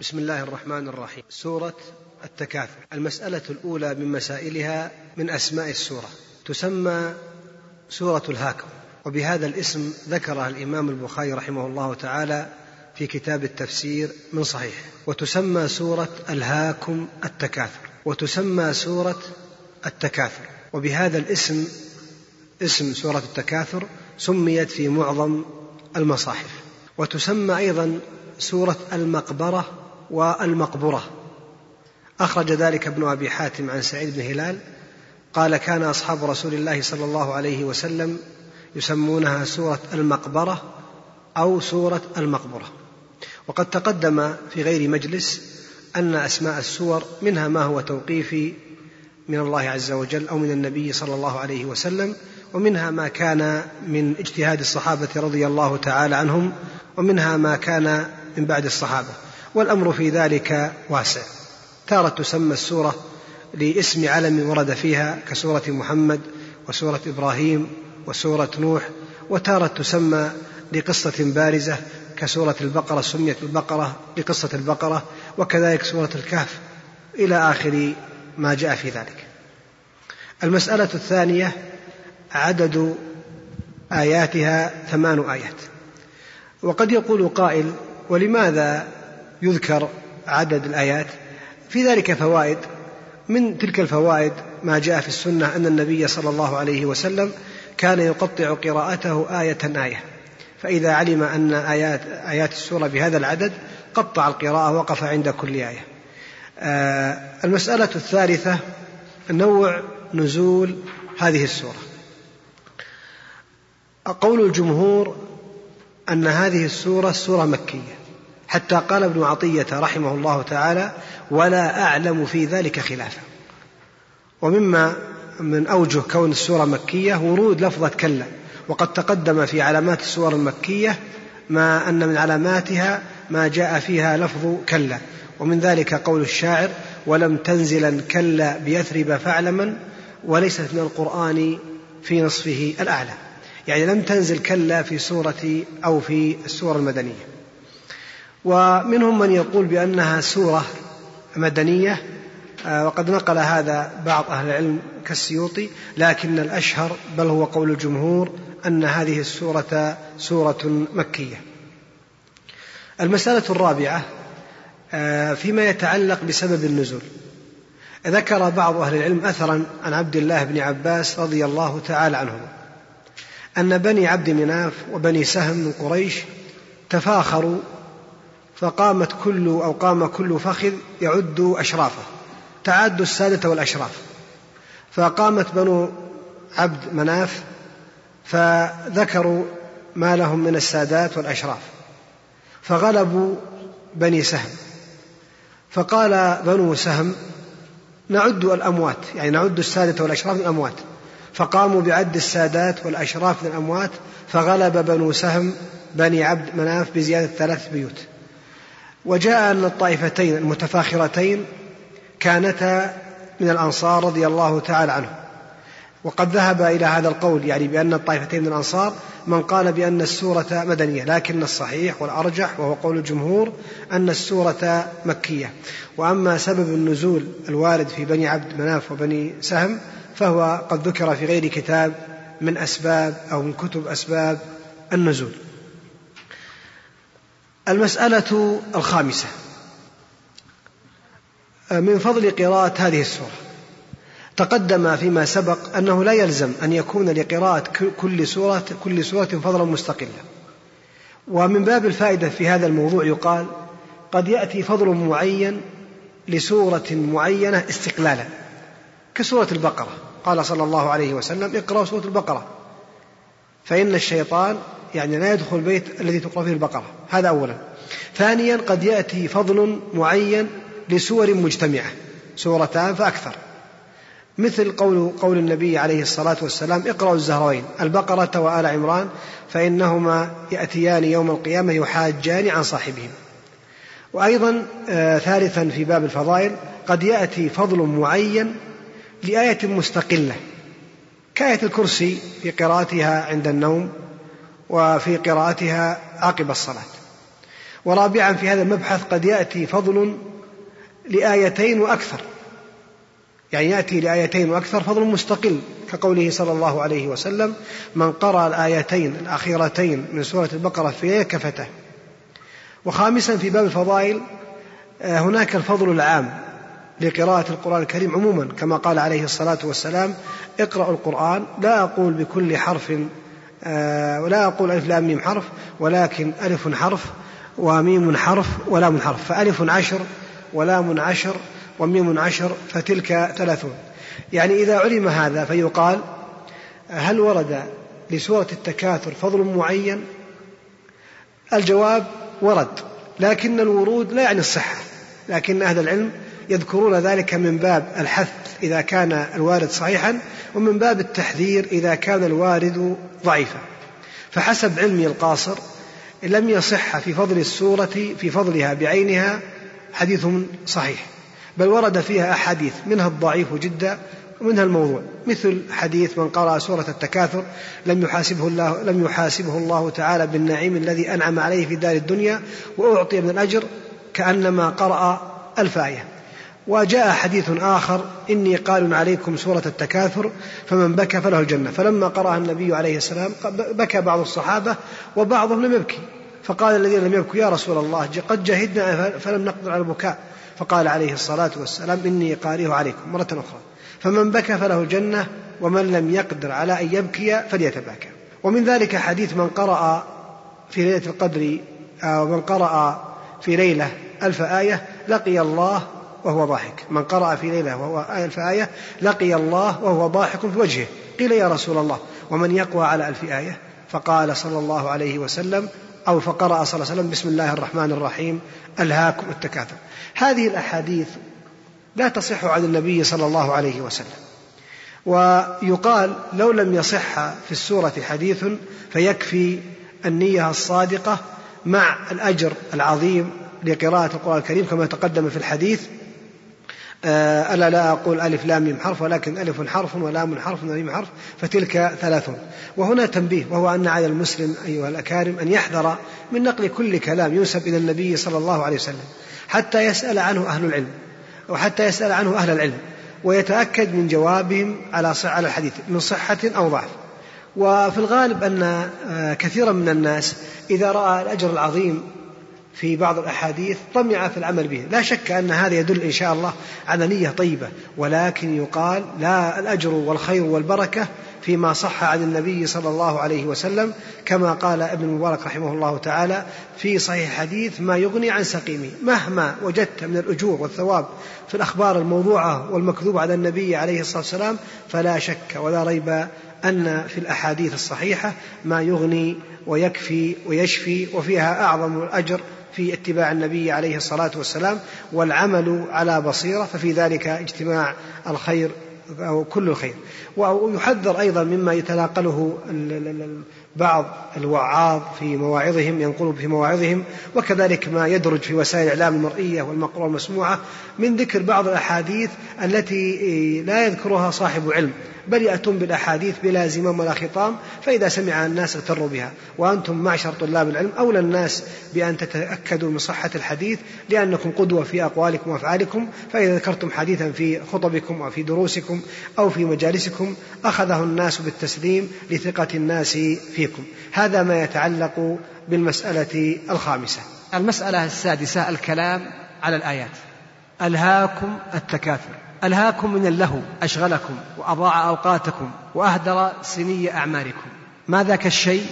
بسم الله الرحمن الرحيم. سورة التكاثر المسألة الأولى من مسائلها من أسماء السورة. تسمى سورة الهاكم. وبهذا الاسم ذكرها الإمام البخاري رحمه الله تعالى في كتاب التفسير من صحيح. وتسمى سورة الهاكم التكاثر. وتسمى سورة التكاثر. وبهذا الاسم اسم سورة التكاثر سميت في معظم المصاحف. وتسمى أيضا سورة المقبرة والمقبرة. أخرج ذلك ابن أبي حاتم عن سعيد بن هلال قال كان أصحاب رسول الله صلى الله عليه وسلم يسمونها سورة المقبرة أو سورة المقبرة. وقد تقدم في غير مجلس أن أسماء السور منها ما هو توقيفي من الله عز وجل أو من النبي صلى الله عليه وسلم ومنها ما كان من اجتهاد الصحابة رضي الله تعالى عنهم ومنها ما كان من بعد الصحابة. والأمر في ذلك واسع. تارة تسمى السورة لاسم علم ورد فيها كسورة محمد وسورة إبراهيم وسورة نوح وتارة تسمى لقصة بارزة كسورة البقرة سميت البقرة لقصة البقرة وكذلك سورة الكهف إلى آخر ما جاء في ذلك. المسألة الثانية عدد آياتها ثمان آيات. وقد يقول قائل ولماذا يذكر عدد الآيات في ذلك فوائد من تلك الفوائد ما جاء في السنة أن النبي صلى الله عليه وسلم كان يقطع قراءته آية آية فإذا علم أن آيات آيات السورة بهذا العدد قطع القراءة وقف عند كل آية. آه المسألة الثالثة نوع نزول هذه السورة. قول الجمهور أن هذه السورة سورة مكية حتى قال ابن عطية رحمه الله تعالى ولا أعلم في ذلك خلافا. ومما من أوجه كون السورة مكية ورود لفظة كلا. وقد تقدم في علامات السور المكية ما أن من علاماتها ما جاء فيها لفظ كلا. ومن ذلك قول الشاعر ولم تنزلا كلا بيثرب فاعلما وليست من القرآن في نصفه الأعلى. يعني لم تنزل كلا في سورة أو في السور المدنية. ومنهم من يقول بأنها سورة مدنية آه، وقد نقل هذا بعض أهل العلم كالسيوطي لكن الأشهر بل هو قول الجمهور أن هذه السورة سورة مكية. المسألة الرابعة آه، فيما يتعلق بسبب النزول. ذكر بعض أهل العلم أثرا عن عبد الله بن عباس رضي الله تعالى عنهما أن بني عبد مناف وبني سهم من قريش تفاخروا فقامت كل أو قام كل فخذ يعد أشرافه تعد السادة والأشراف. فقامت بنو عبد مناف فذكروا ما لهم من السادات والأشراف فغلبوا بني سهم. فقال بنو سهم نعد الأموات يعني نعد السادة والأشراف من الأموات. فقاموا بعد السادات والأشراف من الأموات فغلب بنو سهم بني عبد مناف بزيادة ثلاث بيوت. وجاء أن الطائفتين المتفاخرتين كانتا من الأنصار رضي الله تعالى عنهم. وقد ذهب إلى هذا القول يعني بأن الطائفتين من الأنصار من قال بأن السورة مدنية لكن الصحيح والأرجح وهو قول الجمهور أن السورة مكية. وأما سبب النزول الوارد في بني عبد مناف وبني سهم فهو قد ذكر في غير كتاب من أسباب أو من كتب أسباب النزول. المسألة الخامسة. من فضل قراءة هذه السورة. تقدم فيما سبق أنه لا يلزم أن يكون لقراءة كل سورة كل سورة فضلا مستقلا ومن باب الفائدة في هذا الموضوع يقال قد يأتي فضل معين لسورة معينة استقلالا كسورة البقرة. قال صلى الله عليه وسلم اقرأوا سورة البقرة. فإن الشيطان يعني لا يدخل البيت الذي تقرأ فيه البقرة. هذا أولا. ثانيا قد يأتي فضل معين لسور مجتمعة. سورتان فأكثر. مثل قول قول النبي عليه الصلاة والسلام اقرأوا الزهروين البقرة وآل عمران فإنهما يأتيان يوم القيامة يحاجان عن صاحبهما وأيضا آه ثالثا في باب الفضائل قد يأتي فضل معين لآية مستقلة كآية الكرسي في قراءتها عند النوم وفي قراءتها عقب الصلاة. ورابعا في هذا المبحث قد يأتي فضل لآيتين وأكثر. يعني يأتي لآيتين وأكثر فضل مستقل كقوله صلى الله عليه وسلم من قرأ الآيتين الأخيرتين من سورة البقرة في كفته وخامسا في باب الفضائل آه، هناك الفضل العام لقراءة القرآن الكريم عموما كما قال عليه الصلاة والسلام اقرأوا القرآن لا أقول بكل حرف ولا أقول ألف لام ميم حرف ولكن ألف حرف وميم حرف ولام حرف فألف عشر ولام عشر وميم عشر فتلك ثلاثون. يعني إذا علم هذا فيقال هل ورد لسورة التكاثر فضل معين؟ الجواب ورد لكن الورود لا يعني الصحة لكن أهل العلم يذكرون ذلك من باب الحث إذا كان الوارد صحيحا ومن باب التحذير إذا كان الوارد ضعيفا. فحسب علمي القاصر لم يصح في فضل السورة في فضلها بعينها حديث صحيح بل ورد فيها أحاديث منها الضعيف جدا ومنها الموضوع. مثل حديث من قرأ سورة التكاثر لم يحاسبه الله لم يحاسبه الله تعالى بالنعيم الذي أنعم عليه في دار الدنيا وأعطي من الأجر كأنما قرأ ألف آية وجاء حديث آخر إني قال عليكم سورة التكاثر فمن بكى فله الجنة. فلما قرأها النبي عليه السلام بكى بعض الصحابة وبعضهم لم يبكي. فقال الذين لم يبكوا يا رسول الله قد جهدنا فلم نقدر على البكاء. فقال عليه الصلاة والسلام إني قارئه عليكم. مرة أخرى فمن بكى فله الجنة ومن لم يقدر على أن يبكي فليتباكى. ومن ذلك حديث من قرأ في ليلة القدر أو من قرأ في ليلة ألف آية لقي الله وهو ضاحك. من قرأ في ليلة وهو ألف آية لقي الله وهو ضاحك في وجهه. قيل يا رسول الله ومن يقوى على ألف آية؟ فقال صلى الله عليه وسلم أو فقرأ صلى الله عليه وسلم بسم الله الرحمن الرحيم ألهاكم التكاثر. هذه الأحاديث لا تصح عن النبي صلى الله عليه وسلم. ويقال لو لم يصح في السورة حديث فيكفي النية الصادقة مع الأجر العظيم لقراءة القرآن الكريم كما تقدم في الحديث. ألا لا أقول ألف لام ميم حرف ولكن ألف حرف ولام حرف وميم حرف فتلك ثلاثون. وهنا تنبيه وهو أن على المسلم أيها الأكارم أن يحذر من نقل كل كلام ينسب إلى النبي صلى الله عليه وسلم حتى يسأل عنه أهل العلم وحتى يسأل عنه أهل العلم ويتأكد من جوابهم على على الحديث من صحة أو ضعف. وفي الغالب أن آه، كثيرا من الناس إذا رأى الأجر العظيم في بعض الأحاديث طمع في العمل به. لا شك أن هذا يدل إن شاء الله على نية طيبة ولكن يقال لا الأجر والخير والبركة فيما صح عن النبي صلى الله عليه وسلم كما قال ابن المبارك رحمه الله تعالى في صحيح حديث ما يغني عن سقيمه مهما وجدت من الأجور والثواب في الأخبار الموضوعة والمكذوبة على النبي عليه الصلاة والسلام فلا شك ولا ريب أن في الأحاديث الصحيحة ما يغني ويكفي ويشفي وفيها أعظم الأجر في اتباع النبي عليه الصلاة والسلام والعمل على بصيرة ففي ذلك اجتماع الخير أو كل الخير. ويحذر أيضا مما يتناقله بعض الوعاظ في مواعظهم ينقل في مواعظهم وكذلك ما يدرج في وسائل الإعلام المرئية والمقروءة المسموعة من ذكر بعض الأحاديث التي لا يذكرها صاحب علم. بل يأتون بالأحاديث بلا زمام ولا خطام فإذا سمع الناس اغتروا بها. وأنتم معشر طلاب العلم أولى الناس بأن تتأكدوا من صحة الحديث لأنكم قدوة في أقوالكم وأفعالكم فإذا ذكرتم حديثا في خطبكم أو في دروسكم أو في مجالسكم أخذه الناس بالتسليم لثقة الناس فيكم. هذا ما يتعلق بالمسألة الخامسة. المسألة السادسة الكلام على الآيات. ألهاكم التكاثر. ألهاكم من اللهو أشغلكم وأضاع أوقاتكم وأهدر سني أعماركم ما ذاك الشيء؟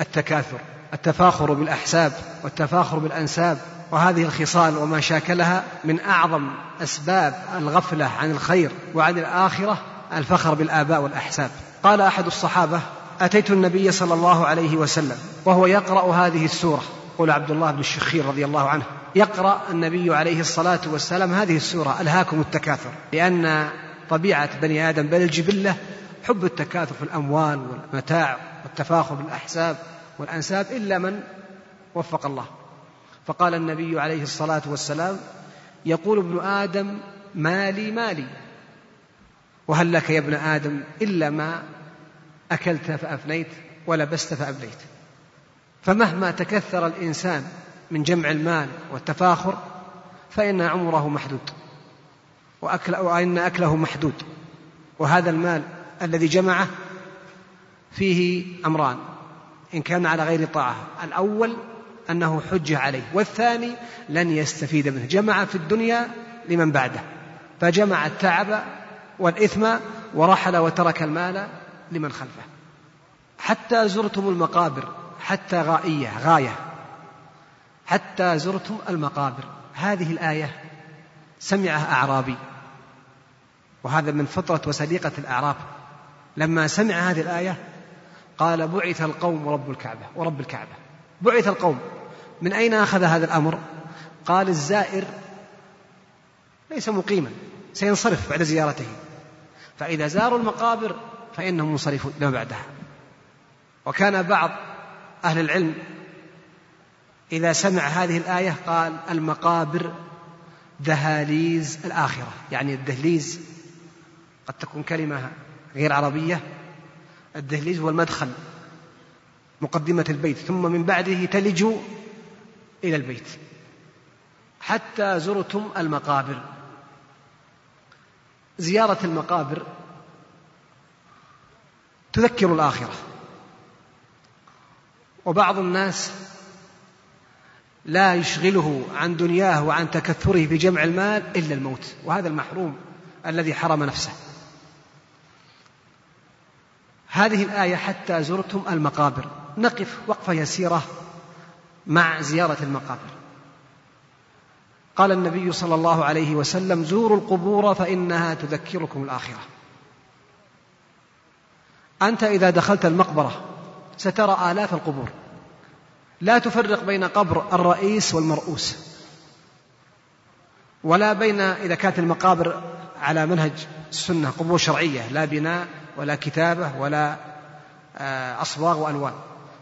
التكاثر التفاخر بالأحساب والتفاخر بالأنساب. وهذه الخصال وما شاكلها من أعظم أسباب الغفلة عن الخير وعن الآخرة الفخر بالآباء والأحساب. قال أحد الصحابة أتيت النبي صلى الله عليه وسلم وهو يقرأ هذه السورة. قول عبد الله بن الشخير رضي الله عنه يقرأ النبي عليه الصلاة والسلام هذه السورة ألهاكم التكاثر. لأن طبيعة بني آدم بل الجبلة حب التكاثر في الأموال والمتاع والتفاخر بالأحساب والأنساب إلا من وفق الله. فقال النبي عليه الصلاة والسلام يقول ابن آدم مالي مالي. وهل لك يا ابن آدم إلا ما أكلت فأفنيت ولبست فأبليت فمهما تكثر الإنسان من جمع المال والتفاخر فإن عمره محدود وأكل وإن أكله محدود وهذا المال الذي جمعه فيه أمران إن كان على غير طاعة. الأول أنه حجة عليه والثاني لن يستفيد منه. جمع في الدنيا لمن بعده فجمع التعب والإثم ورحل وترك المال لمن خلفه. حتى زرتم المقابر حتى غائية غاية. حتى زرتم المقابر. هذه الآية سمعها أعرابي وهذا من فطرة وسليقة الأعراب. لما سمع هذه الآية قال بعث القوم ورب الكعبة ورب الكعبة. بعث القوم. من أين أخذ هذا الأمر؟ قال الزائر ليس مقيما سينصرف بعد زيارته. فإذا زاروا المقابر فإنهم منصرفون لما بعدها. وكان بعض أهل العلم إذا سمع هذه الآية قال المقابر دهاليز الآخرة يعني الدهليز قد تكون كلمة غير عربية الدهليز هو المدخل مقدمة البيت ثم من بعده تلج إلى البيت حتى زرتم المقابر. زيارة المقابر تذكر الآخرة وبعض الناس لا يشغله عن دنياه وعن تكثره في جمع المال إلا الموت وهذا المحروم الذي حرم نفسه. هذه الآية حتى زرتم المقابر. نقف وقفة يسيرة مع زيارة المقابر. قال النبي صلى الله عليه وسلم زوروا القبور فإنها تذكركم الآخرة. أنت إذا دخلت المقبرة سترى آلاف القبور. لا تفرق بين قبر الرئيس والمرؤوس. ولا بين إذا كانت المقابر على منهج السنة قبور شرعية لا بناء ولا كتابة ولا آه، أصباغ وألوان.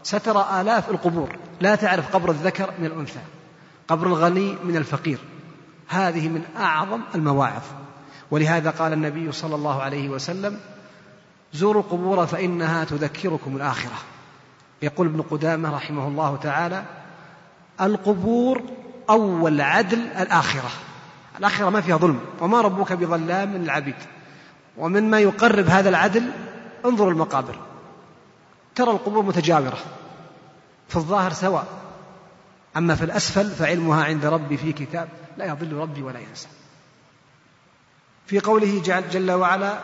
سترى آلاف القبور. لا تعرف قبر الذكر من الأنثى. قبر الغني من الفقير. هذه من أعظم المواعظ. ولهذا قال النبي صلى الله عليه وسلم زوروا القبور فإنها تذكركم الآخرة. يقول ابن قدامة رحمه الله تعالى القبور أول عدل الآخرة. الآخرة ما فيها ظلم. وما ربك بظلام للعبيد. ومن ما يقرب هذا العدل انظروا المقابر. ترى القبور متجاورة. في الظاهر سواء. أما في الأسفل فعلمها عند ربي في كتاب لا يضل ربي ولا ينسى. في قوله جل وعلا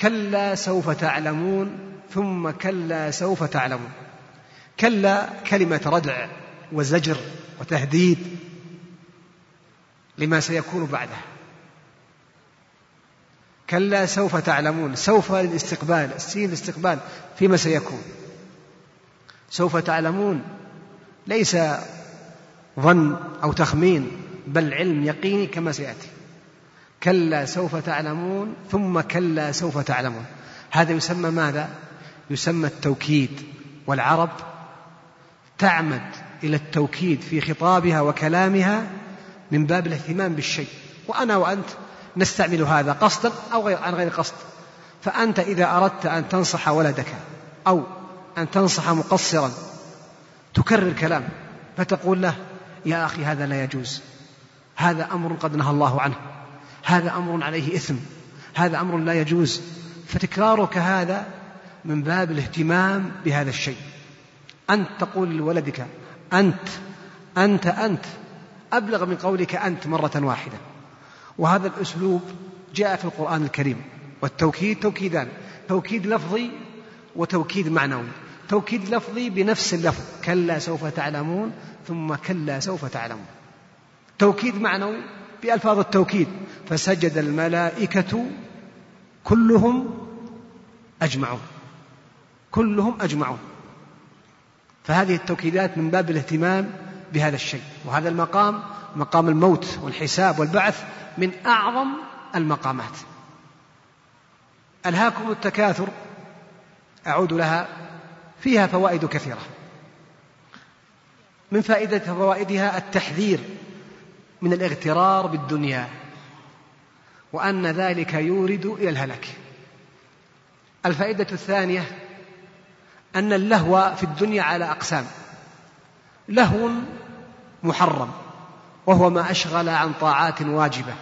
كلا سوف تعلمون ثم كلا سوف تعلمون. كلا كلمة ردع وزجر وتهديد لما سيكون بعده. كلا سوف تعلمون. سوف للاستقبال. السين الاستقبال فيما سيكون. سوف تعلمون. ليس ظن أو تخمين بل علم يقيني كما سيأتي. كلا سوف تعلمون ثم كلا سوف تعلمون. هذا يسمى ماذا؟ يسمى التوكيد والعرب تعمد إلى التوكيد في خطابها وكلامها من باب الاهتمام بالشيء. وأنا وأنت نستعمل هذا قصدا أو غير عن غير قصد. فأنت إذا أردت أن تنصح ولدك أو أن تنصح مقصرا تكرر كلام فتقول له يا أخي هذا لا يجوز. هذا أمر قد نهى الله عنه. هذا أمر عليه إثم. هذا أمر لا يجوز. فتكرارك هذا من باب الاهتمام بهذا الشيء. أنت تقول لولدك أنت أنت أنت. أبلغ من قولك أنت مرة واحدة. وهذا الأسلوب جاء في القرآن الكريم. والتوكيد توكيدان. توكيد لفظي وتوكيد معنوي. توكيد لفظي بنفس اللفظ. كلا سوف تعلمون ثم كلا سوف تعلمون. توكيد معنوي بألفاظ التوكيد. فسجد الملائكة كلهم أجمعون. كلهم أجمعون. فهذه التوكيدات من باب الاهتمام بهذا الشيء. وهذا المقام مقام الموت والحساب والبعث من أعظم المقامات. ألهاكم التكاثر أعود لها فيها فوائد كثيرة. من فائدة فوائدها التحذير من الاغترار بالدنيا وأن ذلك يورد إلى الهلك الفائدة الثانية أن اللهو في الدنيا على أقسام. لهو محرم وهو ما أشغل عن طاعات واجبة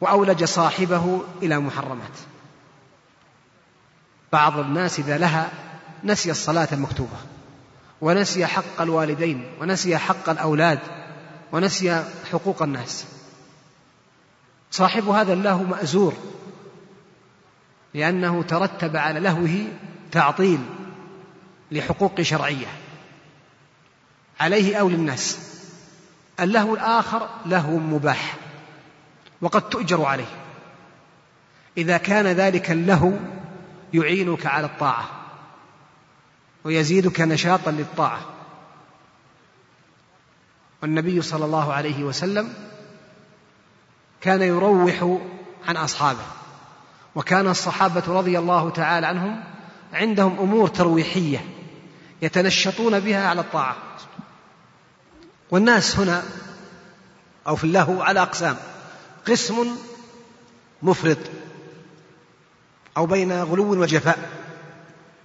وأولج صاحبه إلى محرمات. بعض الناس إذا لها نسي الصلاة المكتوبة ونسي حق الوالدين ونسي حق الأولاد ونسي حقوق الناس. صاحب هذا اللهو مأزور لأنه ترتب على لهوه تعطيل لحقوق شرعية. عليه أو للناس. اللهو الآخر لهو مباح وقد تؤجر عليه. إذا كان ذلك اللهو يعينك على الطاعة ويزيدك نشاطا للطاعة. والنبي صلى الله عليه وسلم كان يروح عن أصحابه وكان الصحابة رضي الله تعالى عنهم عندهم أمور ترويحية يتنشطون بها على الطاعة. والناس هنا أو في اللهو على أقسام. قسم مفرط أو بين غلو وجفاء.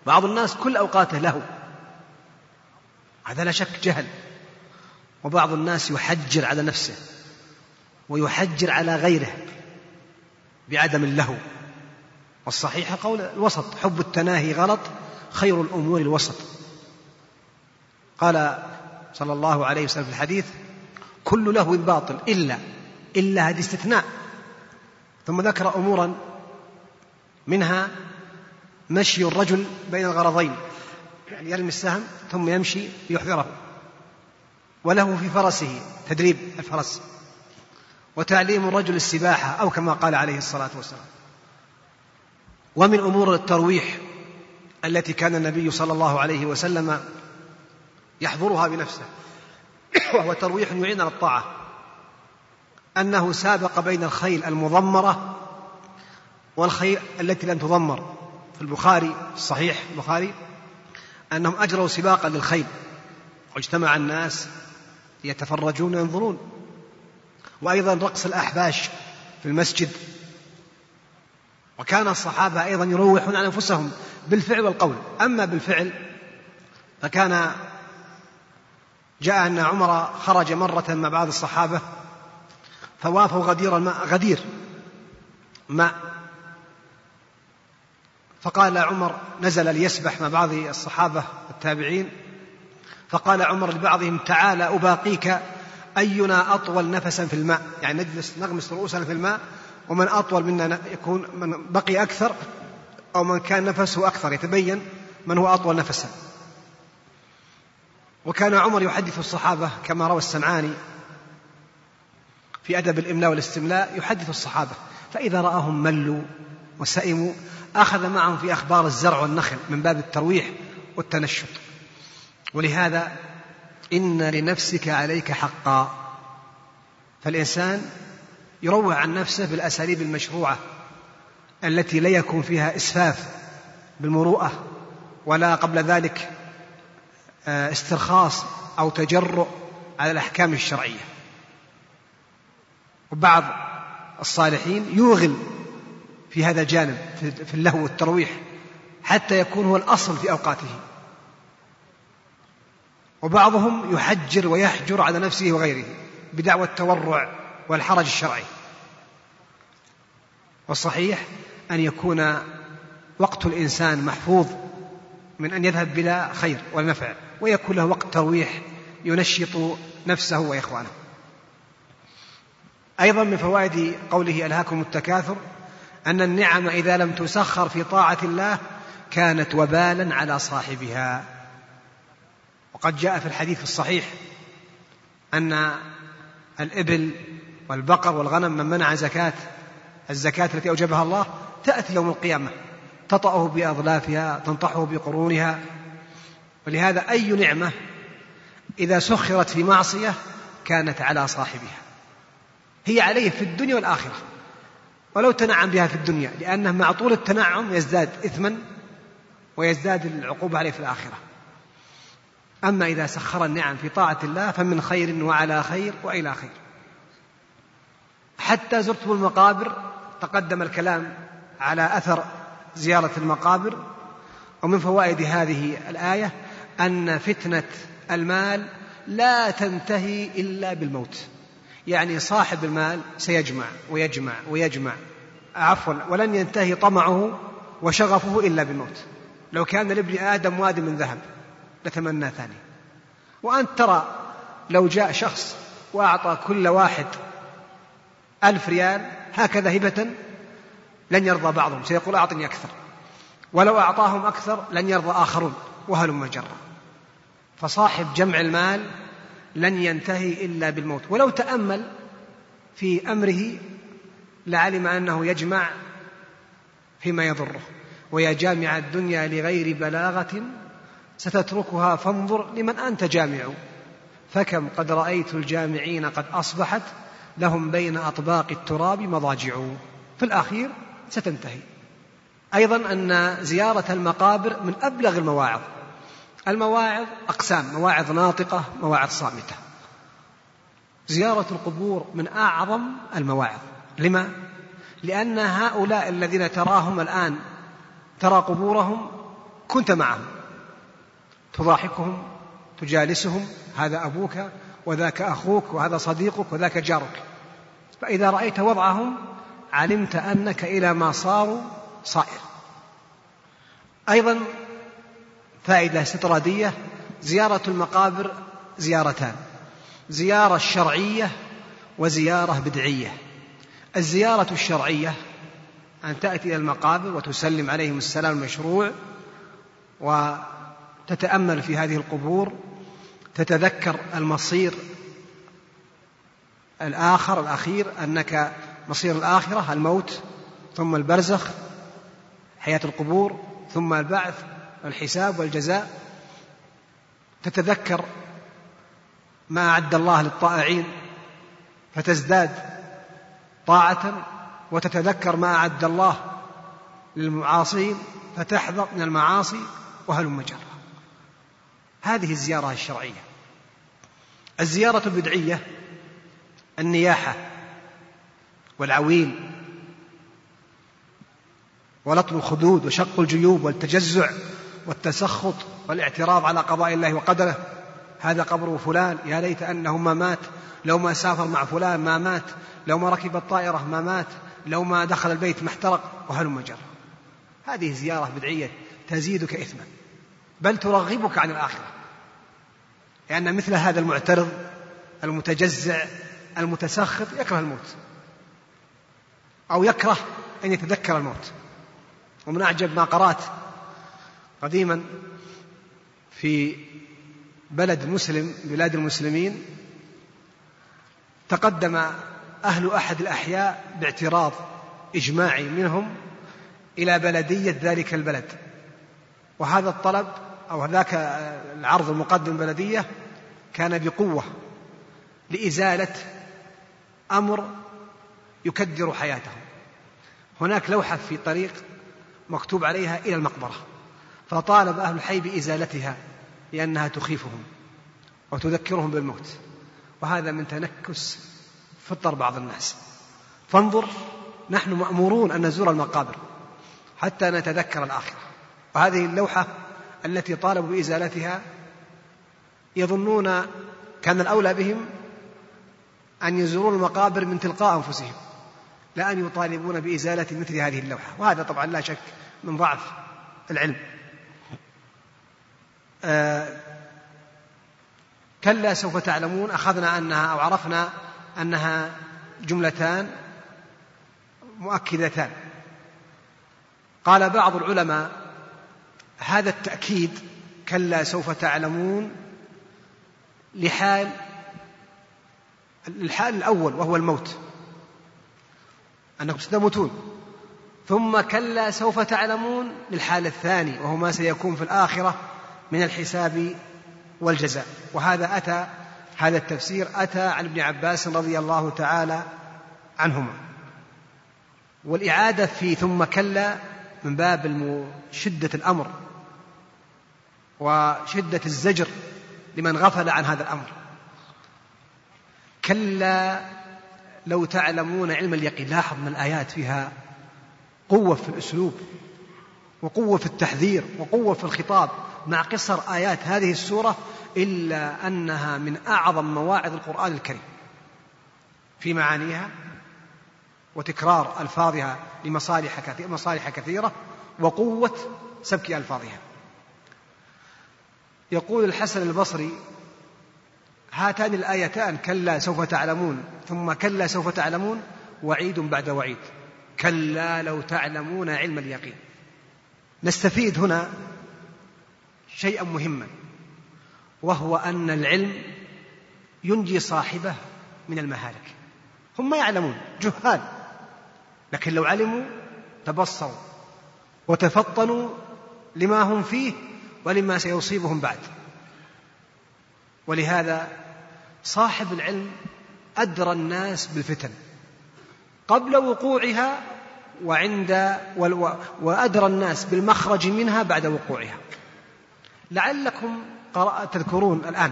بعض الناس كل أوقاته له هذا لا شك جهل. وبعض الناس يحجر على نفسه ويحجر على غيره بعدم اللهو. والصحيح قول الوسط حب التناهي غلط خير الأمور الوسط. قال صلى الله عليه وسلم في الحديث كل لهو باطل إلا إلا هذه استثناء. ثم ذكر أمورا منها مشي الرجل بين الغرضين يعني يرمي السهم ثم يمشي ليحذره. وله في فرسه تدريب الفرس. وتعليم الرجل السباحة أو كما قال عليه الصلاة والسلام. ومن أمور الترويح التي كان النبي صلى الله عليه وسلم يحضرها بنفسه وهو ترويح يعين على الطاعة. أنه سابق بين الخيل المضمرة والخيل التي لم تضمر. في البخاري الصحيح البخاري أنهم أجروا سباقا للخيل. واجتمع الناس يتفرجون وينظرون. وأيضا رقص الأحباش في المسجد. وكان الصحابة أيضا يروحون عن أنفسهم بالفعل والقول. أما بالفعل فكان جاء أن عمر خرج مرة مع بعض الصحابة فوافوا غدير الماء غدير ماء. فقال عمر نزل ليسبح مع بعض الصحابة التابعين. فقال عمر لبعضهم تعال أباقيك أينا أطول نفسا في الماء؟ يعني نجلس نغمس رؤوسنا في الماء ومن أطول منا يكون من بقي أكثر أو من كان نفسه أكثر يتبين من هو أطول نفسا. وكان عمر يحدث الصحابة كما روى السمعاني في أدب الإملاء والاستملاء يحدث الصحابة فإذا رآهم ملوا وسئموا أخذ معهم في أخبار الزرع والنخل من باب الترويح والتنشط. ولهذا إن لنفسك عليك حقا. فالإنسان يروع عن نفسه بالأساليب المشروعة التي لا يكون فيها إسفاف بالمروءة ولا قبل ذلك آه، استرخاص أو تجرؤ على الأحكام الشرعية. وبعض الصالحين يوغل في هذا الجانب في اللهو والترويح حتى يكون هو الأصل في أوقاته. وبعضهم يحجر ويحجر على نفسه وغيره بدعوى التورع والحرج الشرعي. والصحيح أن يكون وقت الإنسان محفوظ من أن يذهب بلا خير ونفع ويكون له وقت ترويح ينشط نفسه وإخوانه. أيضا من فوائد قوله ألهاكم التكاثر أن النعم إذا لم تسخر في طاعة الله كانت وبالا على صاحبها. وقد جاء في الحديث الصحيح أن الإبل والبقر والغنم من منع زكاة الزكاة التي أوجبها الله تأتي يوم القيامة. تطأه بأظلافها تنطحه بقرونها. ولهذا أي نعمة إذا سخرت في معصية كانت على صاحبها. هي عليه في الدنيا والآخرة. ولو تنعم بها في الدنيا لأنه مع طول التنعم يزداد إثما ويزداد العقوبة عليه في الآخرة. أما إذا سخر النعم في طاعة الله فمن خير وعلى خير وإلى خير. حتى زرتم المقابر تقدم الكلام على أثر زيارة المقابر. ومن فوائد هذه الآية أن فتنة المال لا تنتهي إلا بالموت. يعني صاحب المال سيجمع ويجمع ويجمع عفوا ولن ينتهي طمعه وشغفه إلا بالموت. لو كان لابن آدم واد من ذهب لتمنى ثاني. وأنت ترى لو جاء شخص وأعطى كل واحد ألف ريال هكذا هبة لن يرضى بعضهم. سيقول أعطني أكثر. ولو أعطاهم أكثر لن يرضى آخرون وهلم جرا فصاحب جمع المال لن ينتهي إلا بالموت. ولو تأمل في أمره لعلم أنه يجمع فيما يضره. ويا جامع الدنيا لغير بلاغة ستتركها فانظر لمن أنت جامع. فكم قد رأيت الجامعين قد أصبحت لهم بين أطباق التراب مضاجع. في الأخير ستنتهي. أيضا أن زيارة المقابر من أبلغ المواعظ. المواعظ أقسام مواعظ ناطقة مواعظ صامتة. زيارة القبور من أعظم المواعظ. لما؟ لأن هؤلاء الذين تراهم الآن ترى قبورهم كنت معهم. تضاحكهم تجالسهم. هذا أبوك وذاك أخوك وهذا صديقك وذاك جارك. فإذا رأيت وضعهم علمت أنك إلى ما صاروا صائر. أيضا فائدة استطرادية زيارة المقابر زيارتان. زيارة شرعية وزيارة بدعية. الزيارة الشرعية أن تأتي إلى المقابر وتسلم عليهم السلام المشروع وتتأمل في هذه القبور تتذكر المصير الآخر الأخير أنك مصير الآخرة الموت ثم البرزخ حياة القبور ثم البعث والحساب والجزاء. تتذكر ما أعد الله للطائعين فتزداد طاعة وتتذكر ما أعد الله للمعاصين فتحذر من المعاصي وهلم جرا. هذه الزيارة الشرعية. الزيارة البدعية النياحة والعويل ولطم الخدود وشق الجيوب والتجزع والتسخط والاعتراض على قضاء الله وقدره. هذا قبر فلان يا ليت أنه ما مات لو ما سافر مع فلان ما مات لو ما ركب الطائرة ما مات لو ما دخل البيت ما احترق وهلم جرا هذه زيارة بدعية تزيدك إثما. بل ترغبك عن الآخرة. لأن مثل هذا المعترض المتجزع المتسخط يكره الموت. أو يكره أن يتذكر الموت. ومن أعجب ما قرأت قديما في بلد مسلم بلاد المسلمين تقدم أهل أحد الأحياء باعتراض إجماعي منهم إلى بلدية ذلك البلد. وهذا الطلب أو ذاك العرض المقدم بلدية كان بقوة لإزالة أمر يكدر حياتهم. هناك لوحة في طريق مكتوب عليها إلى المقبرة فطالب أهل الحي بإزالتها لأنها تخيفهم وتذكرهم بالموت وهذا من تنكس فطر بعض الناس. فانظر نحن مأمورون أن نزور المقابر حتى نتذكر الآخرة. وهذه اللوحة التي طالبوا بإزالتها يظنون كان الأولى بهم أن يزورون المقابر من تلقاء أنفسهم لا أن يطالبون بإزالة مثل هذه اللوحة. وهذا طبعا لا شك من ضعف العلم. آه كلا سوف تعلمون أخذنا أنها أو عرفنا أنها جملتان مؤكدتان. قال بعض العلماء هذا التأكيد كلا سوف تعلمون لحال الحال الأول وهو الموت. أنكم ستموتون. ثم كلا سوف تعلمون للحال الثاني وهو ما سيكون في الآخرة من الحساب والجزاء. وهذا أتى هذا التفسير أتى عن ابن عباس رضي الله تعالى عنهما. والإعادة في ثم كلا من باب شدة الأمر. وشدة الزجر لمن غفل عن هذا الأمر. كلا لو تعلمون علم اليقين لاحظ من الآيات فيها قوة في الأسلوب وقوة في التحذير وقوة في الخطاب. مع قصر آيات هذه السورة إلا أنها من أعظم مواعظ القرآن الكريم. في معانيها وتكرار ألفاظها لمصالح كثيرة, مصالح كثيرة وقوة سبك ألفاظها. يقول الحسن البصري هاتان الآيتان كلا سوف تعلمون ثم كلا سوف تعلمون وعيد بعد وعيد. كلا لو تعلمون علم اليقين. نستفيد هنا شيئا مهما وهو أن العلم ينجي صاحبه من المهالك. هم ما يعلمون جهال. لكن لو علموا تبصروا وتفطنوا لما هم فيه ولما سيصيبهم بعد. ولهذا صاحب العلم أدرى الناس بالفتن. قبل وقوعها وعند وأدرى الناس بالمخرج منها بعد وقوعها. لعلكم تذكرون الآن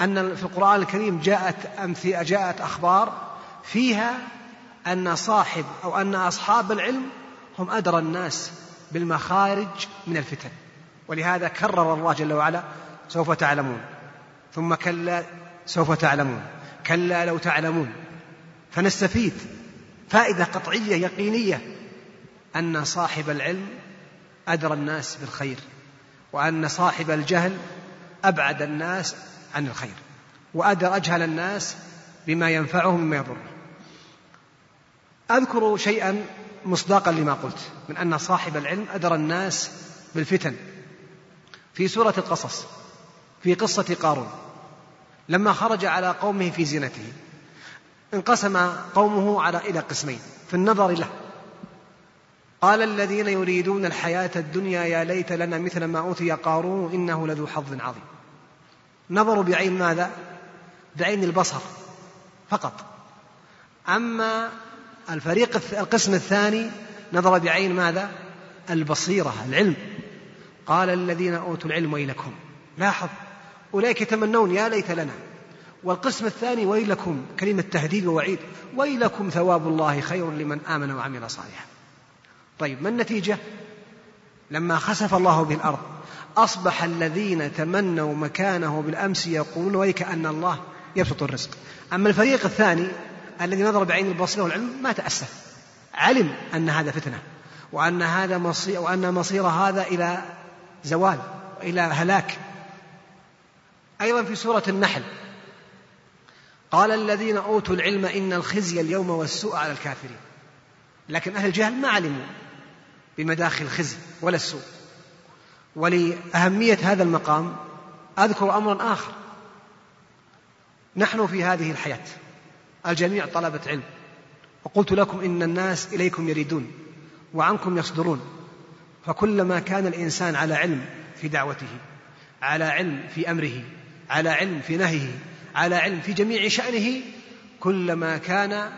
أن في القرآن الكريم جاءت أمثلة جاءت أخبار فيها أن صاحب أو أن أصحاب العلم هم أدرى الناس بالمخارج من الفتن. ولهذا كرر الله جل وعلا سوف تعلمون. ثم كلا سوف تعلمون. كلا لو تعلمون. فنستفيد. فائدة قطعية يقينية. أن صاحب العلم أدرى الناس بالخير وأن صاحب الجهل أبعد الناس عن الخير وأدرى أجهل الناس بما ينفعهم مما يضرهم. أذكر شيئا مصداقا لما قلت من أن صاحب العلم أدرى الناس بالفتن. في سورة القصص في قصة قارون. لما خرج على قومه في زينته انقسم قومه على إلى قسمين في النظر له. قال الذين يريدون الحياة الدنيا يا ليت لنا مثل ما أوتي قارون إنه لذو حظ عظيم. نظروا بعين ماذا؟ بعين البصر فقط. أما الفريق القسم الثاني نظر بعين ماذا؟ البصيرة العلم. قال الذين أوتوا العلم ويلكم. لاحظ. أولئك يتمنون يا ليت لنا. والقسم الثاني ويلكم. كلمة تهديد ووعيد. ويلكم ثواب الله خير لمن آمن وعمل صالحا. طيب ما النتيجة؟ لما خسف الله به الأرض أصبح الذين تمنوا مكانه بالأمس يقولون ويك أن الله يبسط الرزق. أما الفريق الثاني الذي نظر بعين البصيرة والعلم ما تأسف. علم أن هذا فتنة وأن هذا مصير وأن مصير هذا إلى زوال وإلى هلاك. أيضا في سورة النحل. قال الذين أوتوا العلم إن الخزي اليوم والسوء على الكافرين. لكن أهل الجهل ما علموا بمداخل الخزي ولا السوء. ولأهمية هذا المقام أذكر أمرا آخر. نحن في هذه الحياة الجميع طلبة علم. وقلت لكم إن الناس إليكم يريدون وعنكم يصدرون. فكلما كان الإنسان على علم في دعوته على علم في أمره على علم في نهيه على علم في جميع شأنه كلما كان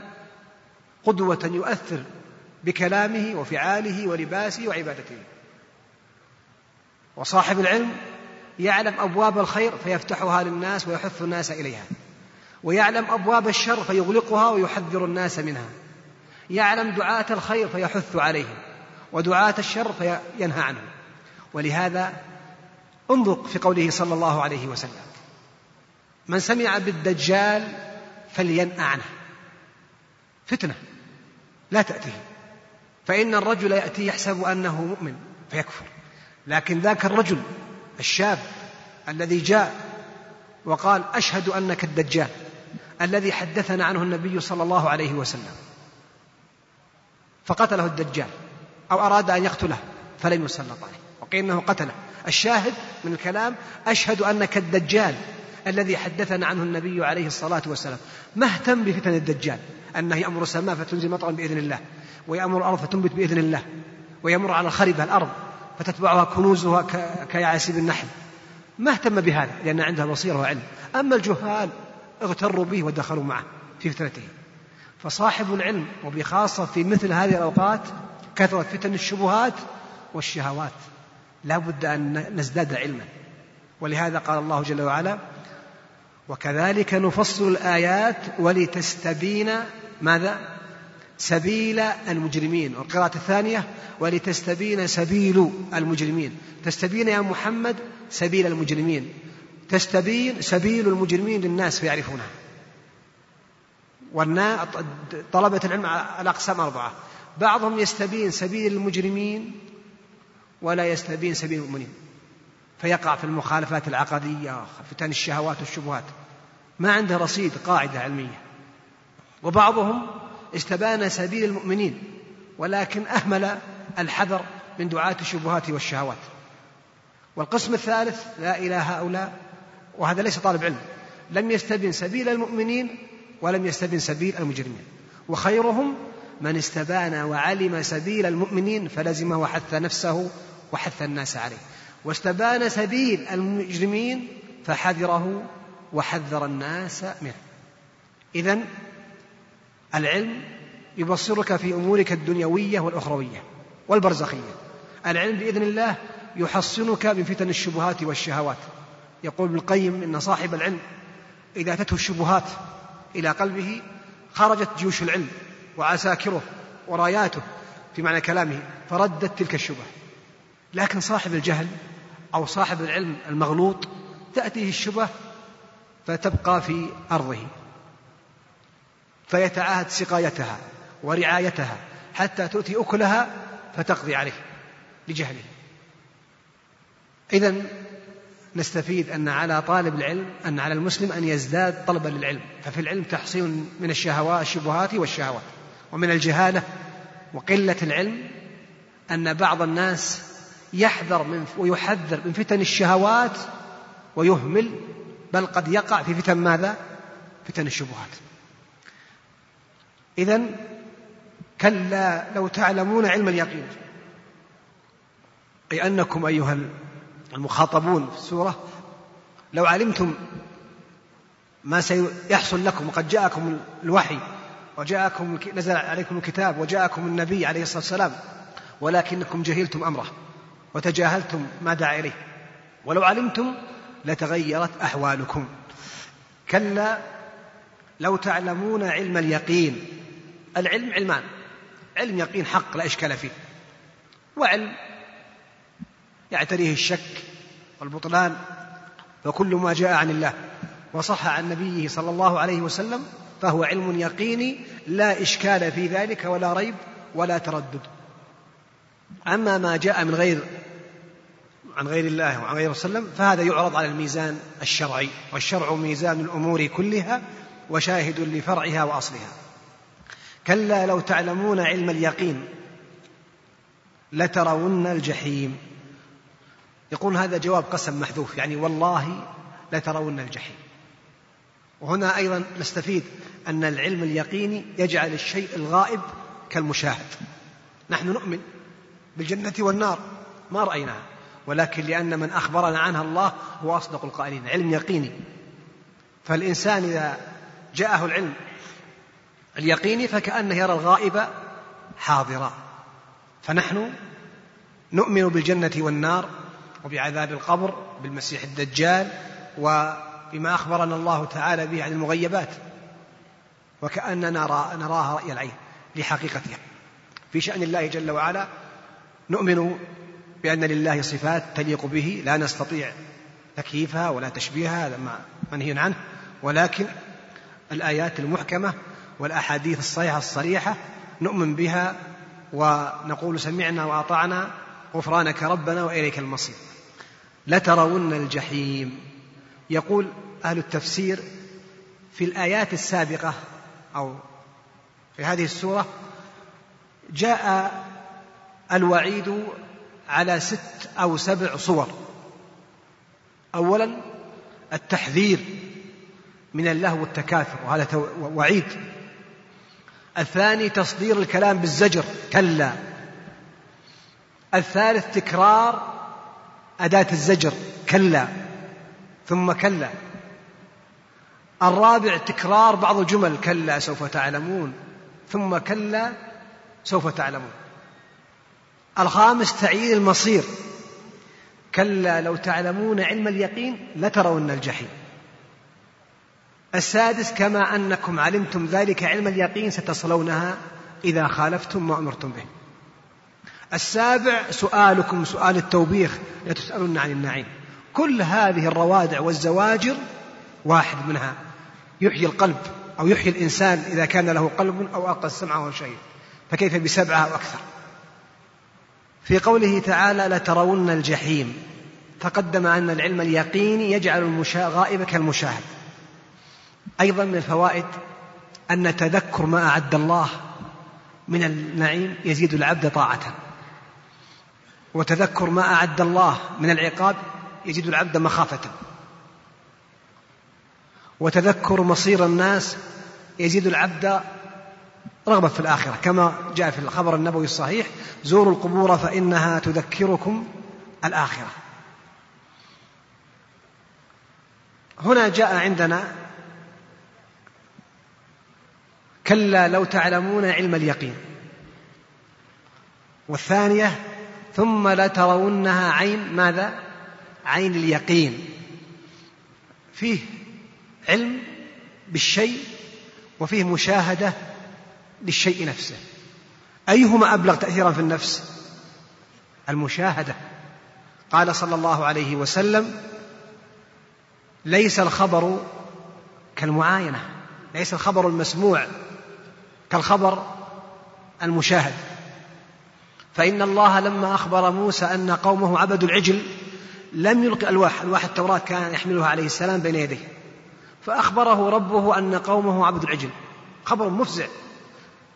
قدوة يؤثر بكلامه وفعاله ولباسه وعبادته. وصاحب العلم يعلم أبواب الخير فيفتحها للناس ويحث الناس إليها. ويعلم أبواب الشر فيغلقها ويحذر الناس منها. يعلم دعاة الخير فيحث عليهم. ودعاة الشر فينهى عنهم ولهذا انظر في قوله صلى الله عليه وسلم. من سمع بالدجال فلينأ عنه. فتنة. لا تأتيه. فإن الرجل يأتي يحسب أنه مؤمن فيكفر. لكن ذاك الرجل الشاب الذي جاء وقال أشهد أنك الدجال الذي حدثنا عنه النبي صلى الله عليه وسلم. فقتله الدجال. أو أراد أن يقتله فلم يسلط عليه. وقيل أنه قتله. الشاهد من الكلام أشهد أنك الدجال الذي حدثنا عنه النبي عليه الصلاة والسلام. ما اهتم بفتن الدجال؟ أنه يأمر السماء فتنزل مطرا بإذن الله ويأمر الأرض فتنبت بإذن الله ويمر على الخربة الأرض فتتبعها كنوزها كيعاسيب النحل ما اهتم بهذا؟ لأن عنده بصيرة وعلم. أما الجهال اغتروا به ودخلوا معه في فتنته. فصاحب العلم وبخاصة في مثل هذه الأوقات كثرت فتن الشبهات والشهوات. لا بد أن نزداد علما. ولهذا قال الله جل وعلا وكذلك نفصل الآيات ولتستبين ماذا؟ سبيل المجرمين. والقراءة الثانية ولتستبين سبيل المجرمين. تستبين يا محمد سبيل المجرمين. تستبين سبيل المجرمين للناس فيعرفونها والناس طلبة العلم على أقسام أربعة. بعضهم يستبين سبيل المجرمين ولا يستبين سبيل المؤمنين فيقع في المخالفات العقدية فتن الشهوات والشبهات. ما عنده رصيد قاعدة علمية. وبعضهم استبان سبيل المؤمنين ولكن أهمل الحذر من دعاة الشبهات والشهوات. والقسم الثالث لا إلى هؤلاء وهذا ليس طالب علم. لم يستبن سبيل المؤمنين ولم يستبن سبيل المجرمين. وخيرهم من استبان وعلم سبيل المؤمنين فلزمه وحث نفسه وحث الناس عليه. واستبان سبيل المجرمين فحذره وحذر الناس منه. إذا العلم يبصرك في أمورك الدنيوية والأخروية والبرزخية. العلم بإذن الله يحصنك من فتن الشبهات والشهوات. يقول ابن القيم إن صاحب العلم إذا أتته الشبهات إلى قلبه خرجت جيوش العلم. وعساكره وراياته في معنى كلامه فردت تلك الشبه لكن صاحب الجهل أو صاحب العلم المغلوط تأتيه الشبه فتبقى في أرضه فيتعاهد سقايتها ورعايتها حتى تؤتي أكلها فتقضي عليه لجهله. إذا نستفيد أن على طالب العلم أن على المسلم أن يزداد طلبا للعلم. ففي العلم تحصين من الشهوات الشبهات والشهوات. ومن الجهالة وقلة العلم أن بعض الناس يحذر من ويحذر من فتن الشهوات ويهمل بل قد يقع في فتن ماذا؟ فتن الشبهات إذا كلا لو تعلمون علم اليقين أي أنكم أيها المخاطبون في السورة لو علمتم ما سيحصل لكم وقد جاءكم الوحي وجاءكم نزل عليكم الكتاب وجاءكم النبي عليه الصلاة والسلام ولكنكم جهلتم أمره وتجاهلتم ما دعا إليه. ولو علمتم لتغيرت أحوالكم. كلا لو تعلمون علم اليقين. العلم علمان. علم يقين حق لا إشكال فيه. وعلم يعتريه الشك والبطلان. فكل ما جاء عن الله وصح عن نبيه صلى الله عليه وسلم فهو علم يقيني لا إشكال في ذلك ولا ريب ولا تردد. أما ما جاء من غير عن غير الله وعن غير وسلم فهذا يعرض على الميزان الشرعي والشرع ميزان الأمور كلها وشاهد لفرعها وأصلها. كلا لو تعلمون علم اليقين لترون الجحيم. يقول هذا جواب قسم محذوف يعني والله لترون الجحيم. وهنا أيضا نستفيد أن العلم اليقيني يجعل الشيء الغائب كالمشاهد. نحن نؤمن بالجنة والنار ما رأيناها. ولكن لأن من أخبرنا عنها الله هو أصدق القائلين علم يقيني. فالإنسان إذا جاءه العلم اليقيني فكأنه يرى الغائب حاضرا. فنحن نؤمن بالجنة والنار وبعذاب القبر بالمسيح الدجال وبما أخبرنا الله تعالى به عن المغيبات. وكأننا نرى نراها رأي العين لحقيقتها. في شأن الله جل وعلا نؤمن بأن لله صفات تليق به لا نستطيع تكييفها ولا تشبيهها هذا ما منهي عنه. ولكن الآيات المحكمة والأحاديث الصحيحة الصريحة نؤمن بها ونقول سمعنا وأطعنا غفرانك ربنا وإليك المصير. لترون الجحيم. يقول أهل التفسير في الآيات السابقة أو في هذه السورة جاء الوعيد على ست أو سبع صور. أولا التحذير من اللهو والتكاثر وهذا وعيد. الثاني تصدير الكلام بالزجر كلا. الثالث تكرار أداة الزجر كلا. ثم كلا. الرابع تكرار بعض الجمل كلا سوف تعلمون ثم كلا سوف تعلمون. الخامس تعيين المصير كلا لو تعلمون علم اليقين لترون الجحيم. السادس كما أنكم علمتم ذلك علم اليقين ستصلونها إذا خالفتم ما أمرتم به. السابع سؤالكم سؤال التوبيخ لتسالون عن النعيم. كل هذه الروادع والزواجر واحد منها. يحيي القلب أو يحيي الإنسان إذا كان له قلب أو ألقى السمع وهو شهيد فكيف بسبعة أو أكثر؟ في قوله تعالى لترون الجحيم تقدم أن العلم اليقيني يجعل الغائب كالمشاهد. أيضا من الفوائد أن تذكر ما أعد الله من النعيم يزيد العبد طاعة. وتذكر ما أعد الله من العقاب يزيد العبد مخافة. وتذكر مصير الناس يزيد العبد رغبة في الآخرة. كما جاء في الخبر النبوي الصحيح زوروا القبور فإنها تذكركم الآخرة. هنا جاء عندنا كلا لو تعلمون علم اليقين. والثانية ثم لترونها عين ماذا؟ عين اليقين. فيه علم بالشيء وفيه مشاهدة للشيء نفسه. أيهما أبلغ تأثيرا في النفس؟ المشاهدة. قال صلى الله عليه وسلم ليس الخبر كالمعاينة ليس الخبر المسموع كالخبر المشاهد. فإن الله لما أخبر موسى أن قومه عبدوا العجل لم يلقي ألواح ألواح التوراة كان يحملها عليه السلام بين يديه. فأخبره ربه أن قومه عبدوا العجل. خبر مفزع.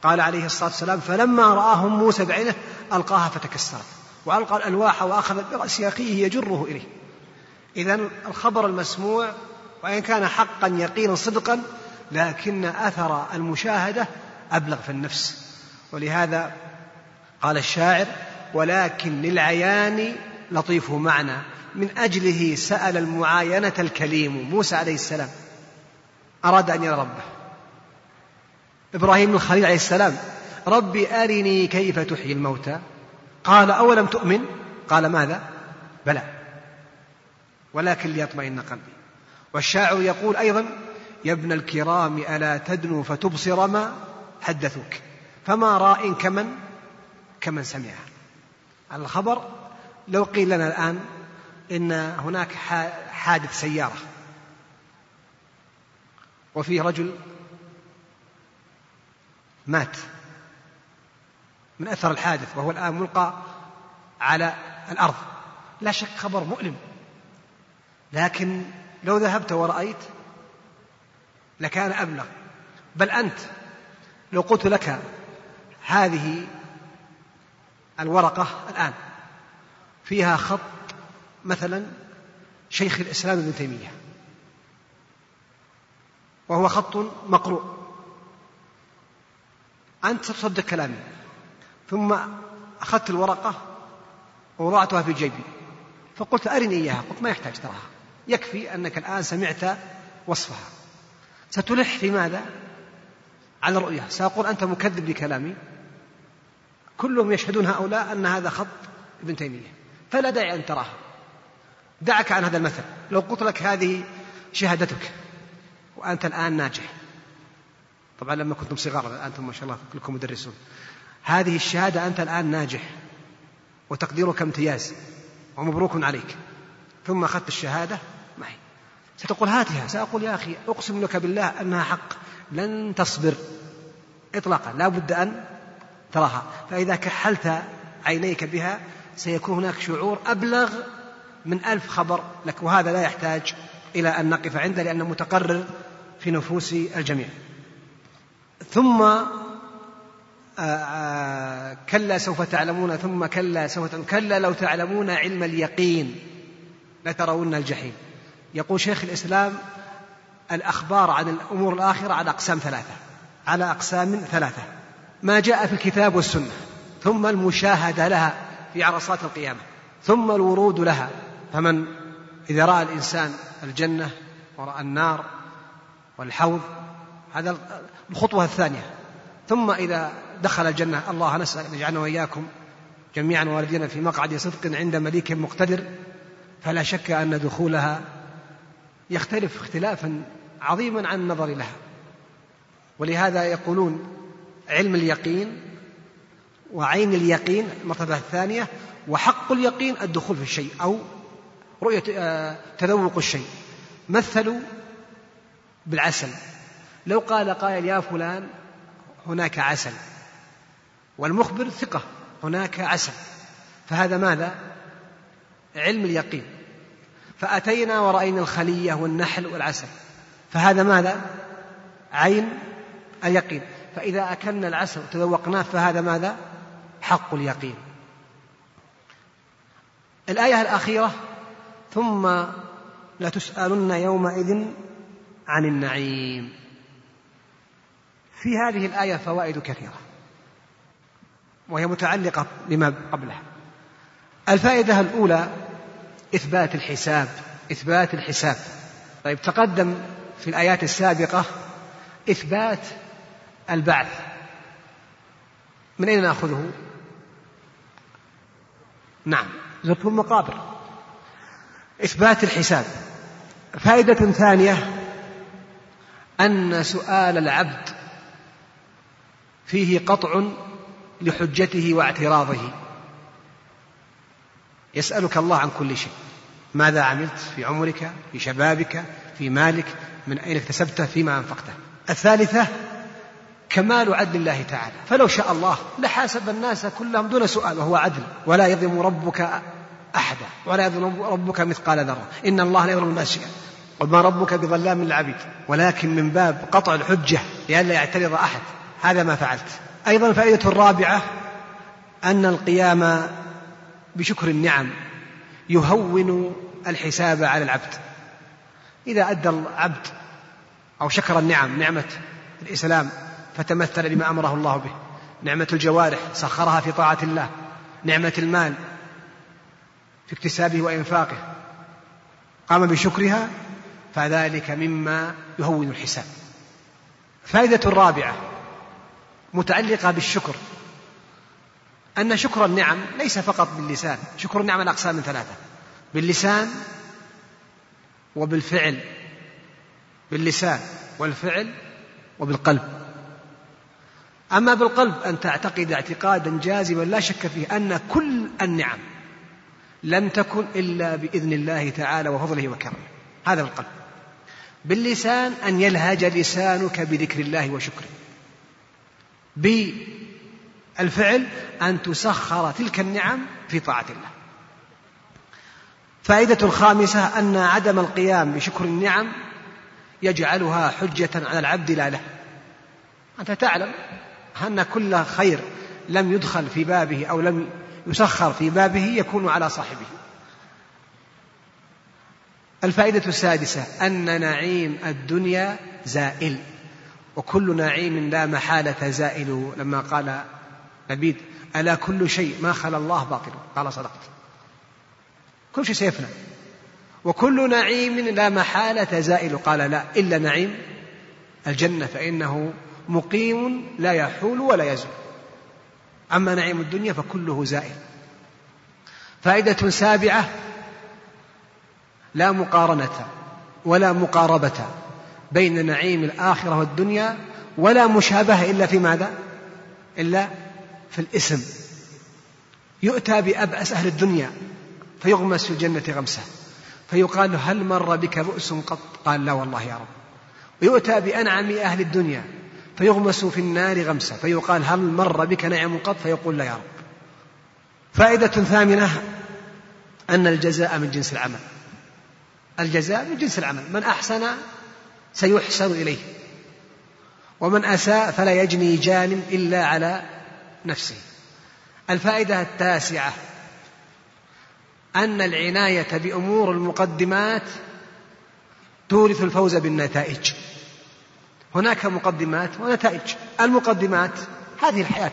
قال عليه الصلاة والسلام فلما رآهم موسى بعينه ألقاها فتكسرت وألقى الألواح وأخذ برأس أخيه يجره إليه. إذا الخبر المسموع وإن كان حقا يقينا صدقا لكن أثر المشاهدة أبلغ في النفس. ولهذا قال الشاعر ولكن للعيان لطيف معنى من أجله سأل المعاينة الكليم موسى عليه السلام. أراد أن يرى ربه. إبراهيم الخليل عليه السلام ربي أرني كيف تحيي الموتى؟ قال أولم تؤمن؟ قال ماذا؟ بلى. ولكن ليطمئن قلبي. والشاعر يقول أيضا يا ابن الكرام ألا تدنو فتبصر ما حدثوك؟ فما راء كمن كمن سمع الخبر لو قيل لنا الآن إن هناك حادث سيارة وفيه رجل مات من أثر الحادث وهو الآن ملقى على الأرض. لا شك خبر مؤلم. لكن لو ذهبت ورأيت لكان أبلغ. بل أنت لو قلت لك هذه الورقة الآن فيها خط مثلا شيخ الإسلام ابن تيمية. وهو خط مقروء. أنت تصدق كلامي. ثم أخذت الورقة ووضعتها في جيبي. فقلت أرني إياها. قلت ما يحتاج تراها. يكفي أنك الآن سمعت وصفها. ستلح في ماذا؟ على الرؤية سأقول أنت مكذب لكلامي. كلهم يشهدون هؤلاء أن هذا خط ابن تيمية. فلا داعي أن تراها دعك عن هذا المثل. لو قلت لك هذه شهادتك. وأنت الآن ناجح. طبعا لما كنتم صغار أنتم ما شاء الله كلكم مدرسون. هذه الشهادة أنت الآن ناجح وتقديرك امتياز ومبروك عليك. ثم أخذت الشهادة معي ستقول هاتها سأقول يا أخي أقسم لك بالله أنها حق. لن تصبر إطلاقا لا بد أن تراها. فإذا كحلت عينيك بها سيكون هناك شعور أبلغ من ألف خبر لك. وهذا لا يحتاج إلى أن نقف عنده لأنه متقرر في نفوس الجميع. ثم آه، آه، كلا سوف تعلمون ثم كلا سوف تعلمون. كلا لو تعلمون علم اليقين لترون الجحيم. يقول شيخ الإسلام الأخبار عن الأمور الآخرة على أقسام ثلاثة. على أقسام ثلاثة. ما جاء في الكتاب والسنة ثم المشاهدة لها في عرصات القيامة ثم الورود لها. فمن إذا رأى الإنسان الجنة ورأى النار والحوض هذا الخطوة الثانية. ثم إذا دخل الجنة الله نسأل أن يجعلنا وإياكم جميعا والدينا في مقعد صدق عند مليك مقتدر. فلا شك أن دخولها يختلف اختلافا عظيما عن النظر لها. ولهذا يقولون علم اليقين وعين اليقين المرتبة الثانية وحق اليقين الدخول في الشيء أو رؤية آه، تذوق الشيء. مثلوا بالعسل. لو قال قائل يا فلان هناك عسل. والمخبر ثقة هناك عسل. فهذا ماذا؟ علم اليقين. فأتينا ورأينا الخلية والنحل والعسل. فهذا ماذا؟ عين اليقين. فإذا أكلنا العسل وتذوقناه فهذا ماذا؟ حق اليقين. الآية الأخيرة ثم لتسألن يومئذ عن النعيم. في هذه الآية فوائد كثيرة وهي متعلقة بما قبلها. الفائدة الأولى إثبات الحساب إثبات الحساب. طيب تقدم في الآيات السابقة إثبات البعث. من أين نأخذه؟ نعم زرتم المقابر إثبات الحساب. فائدة ثانية أن سؤال العبد فيه قطع لحجته واعتراضه. يسألك الله عن كل شيء. ماذا عملت في عمرك في شبابك في مالك من أين اكتسبته فيما أنفقته. الثالثة كمال عدل الله تعالى. فلو شاء الله لحاسب الناس كلهم دون سؤال وهو عدل. ولا يظلم ربك أحدا ولا يظلم ربك مثقال ذرة. إن الله لا يظلم الناس شيئا. وما ربك بظلام للعبيد ولكن من باب قطع الحجة لئلا يعترض أحد. هذا ما فعلت. أيضا الفائدة الرابعة أن القيام بشكر النعم يهون الحساب على العبد. إذا أدى العبد أو شكر النعم نعمة الإسلام فتمثل لما أمره الله به. نعمة الجوارح سخرها في طاعة الله. نعمة المال في اكتسابه وإنفاقه. قام بشكرها فذلك مما يهون الحساب. فائدة الرابعة متعلقة بالشكر. أن شكر النعم ليس فقط باللسان شكر النعم على أقسام من ثلاثة باللسان وبالفعل باللسان والفعل وبالقلب. أما بالقلب أن تعتقد اعتقادا جازما لا شك فيه أن كل النعم لم تكن إلا بإذن الله تعالى وفضله وكرمه. هذا القلب. باللسان أن يلهج لسانك بذكر الله وشكره. بالفعل أن تسخر تلك النعم في طاعة الله. فائدة الخامسة أن عدم القيام بشكر النعم يجعلها حجة على العبد لا له. أنت تعلم أن كل خير لم يدخل في بابه أو لم يسخر في بابه يكون على صاحبه. الفائدة السادسة أن نعيم الدنيا زائل. وكل نعيم لا محالة زائل. لما قال لبيد ألا كل شيء ما خلا الله باطل؟ قال صدقت. كل شيء سيفنى. وكل نعيم لا محالة زائل. قال لا إلا نعيم الجنة فإنه مقيم لا يحول ولا يزول. أما نعيم الدنيا فكله زائل. فائدة سابعة لا مقارنة ولا مقاربة بين نعيم الآخرة والدنيا ولا مشابهة إلا في ماذا؟ إلا في الاسم. يؤتى بأبأس أهل الدنيا فيغمس في الجنة غمسة. فيقال هل مر بك بؤس قط؟ قال لا والله يا رب. ويؤتى بأنعم أهل الدنيا فيغمس في النار غمسة. فيقال هل مر بك نعم قط؟ فيقول لا يا رب. فائدة ثامنة أن الجزاء من جنس العمل. الجزاء من جنس العمل. من أحسن سيحسن إليه. ومن أساء فلا يجني جان إلا على نفسه. الفائدة التاسعة أن العناية بأمور المقدمات تورث الفوز بالنتائج. هناك مقدمات ونتائج. المقدمات هذه الحياة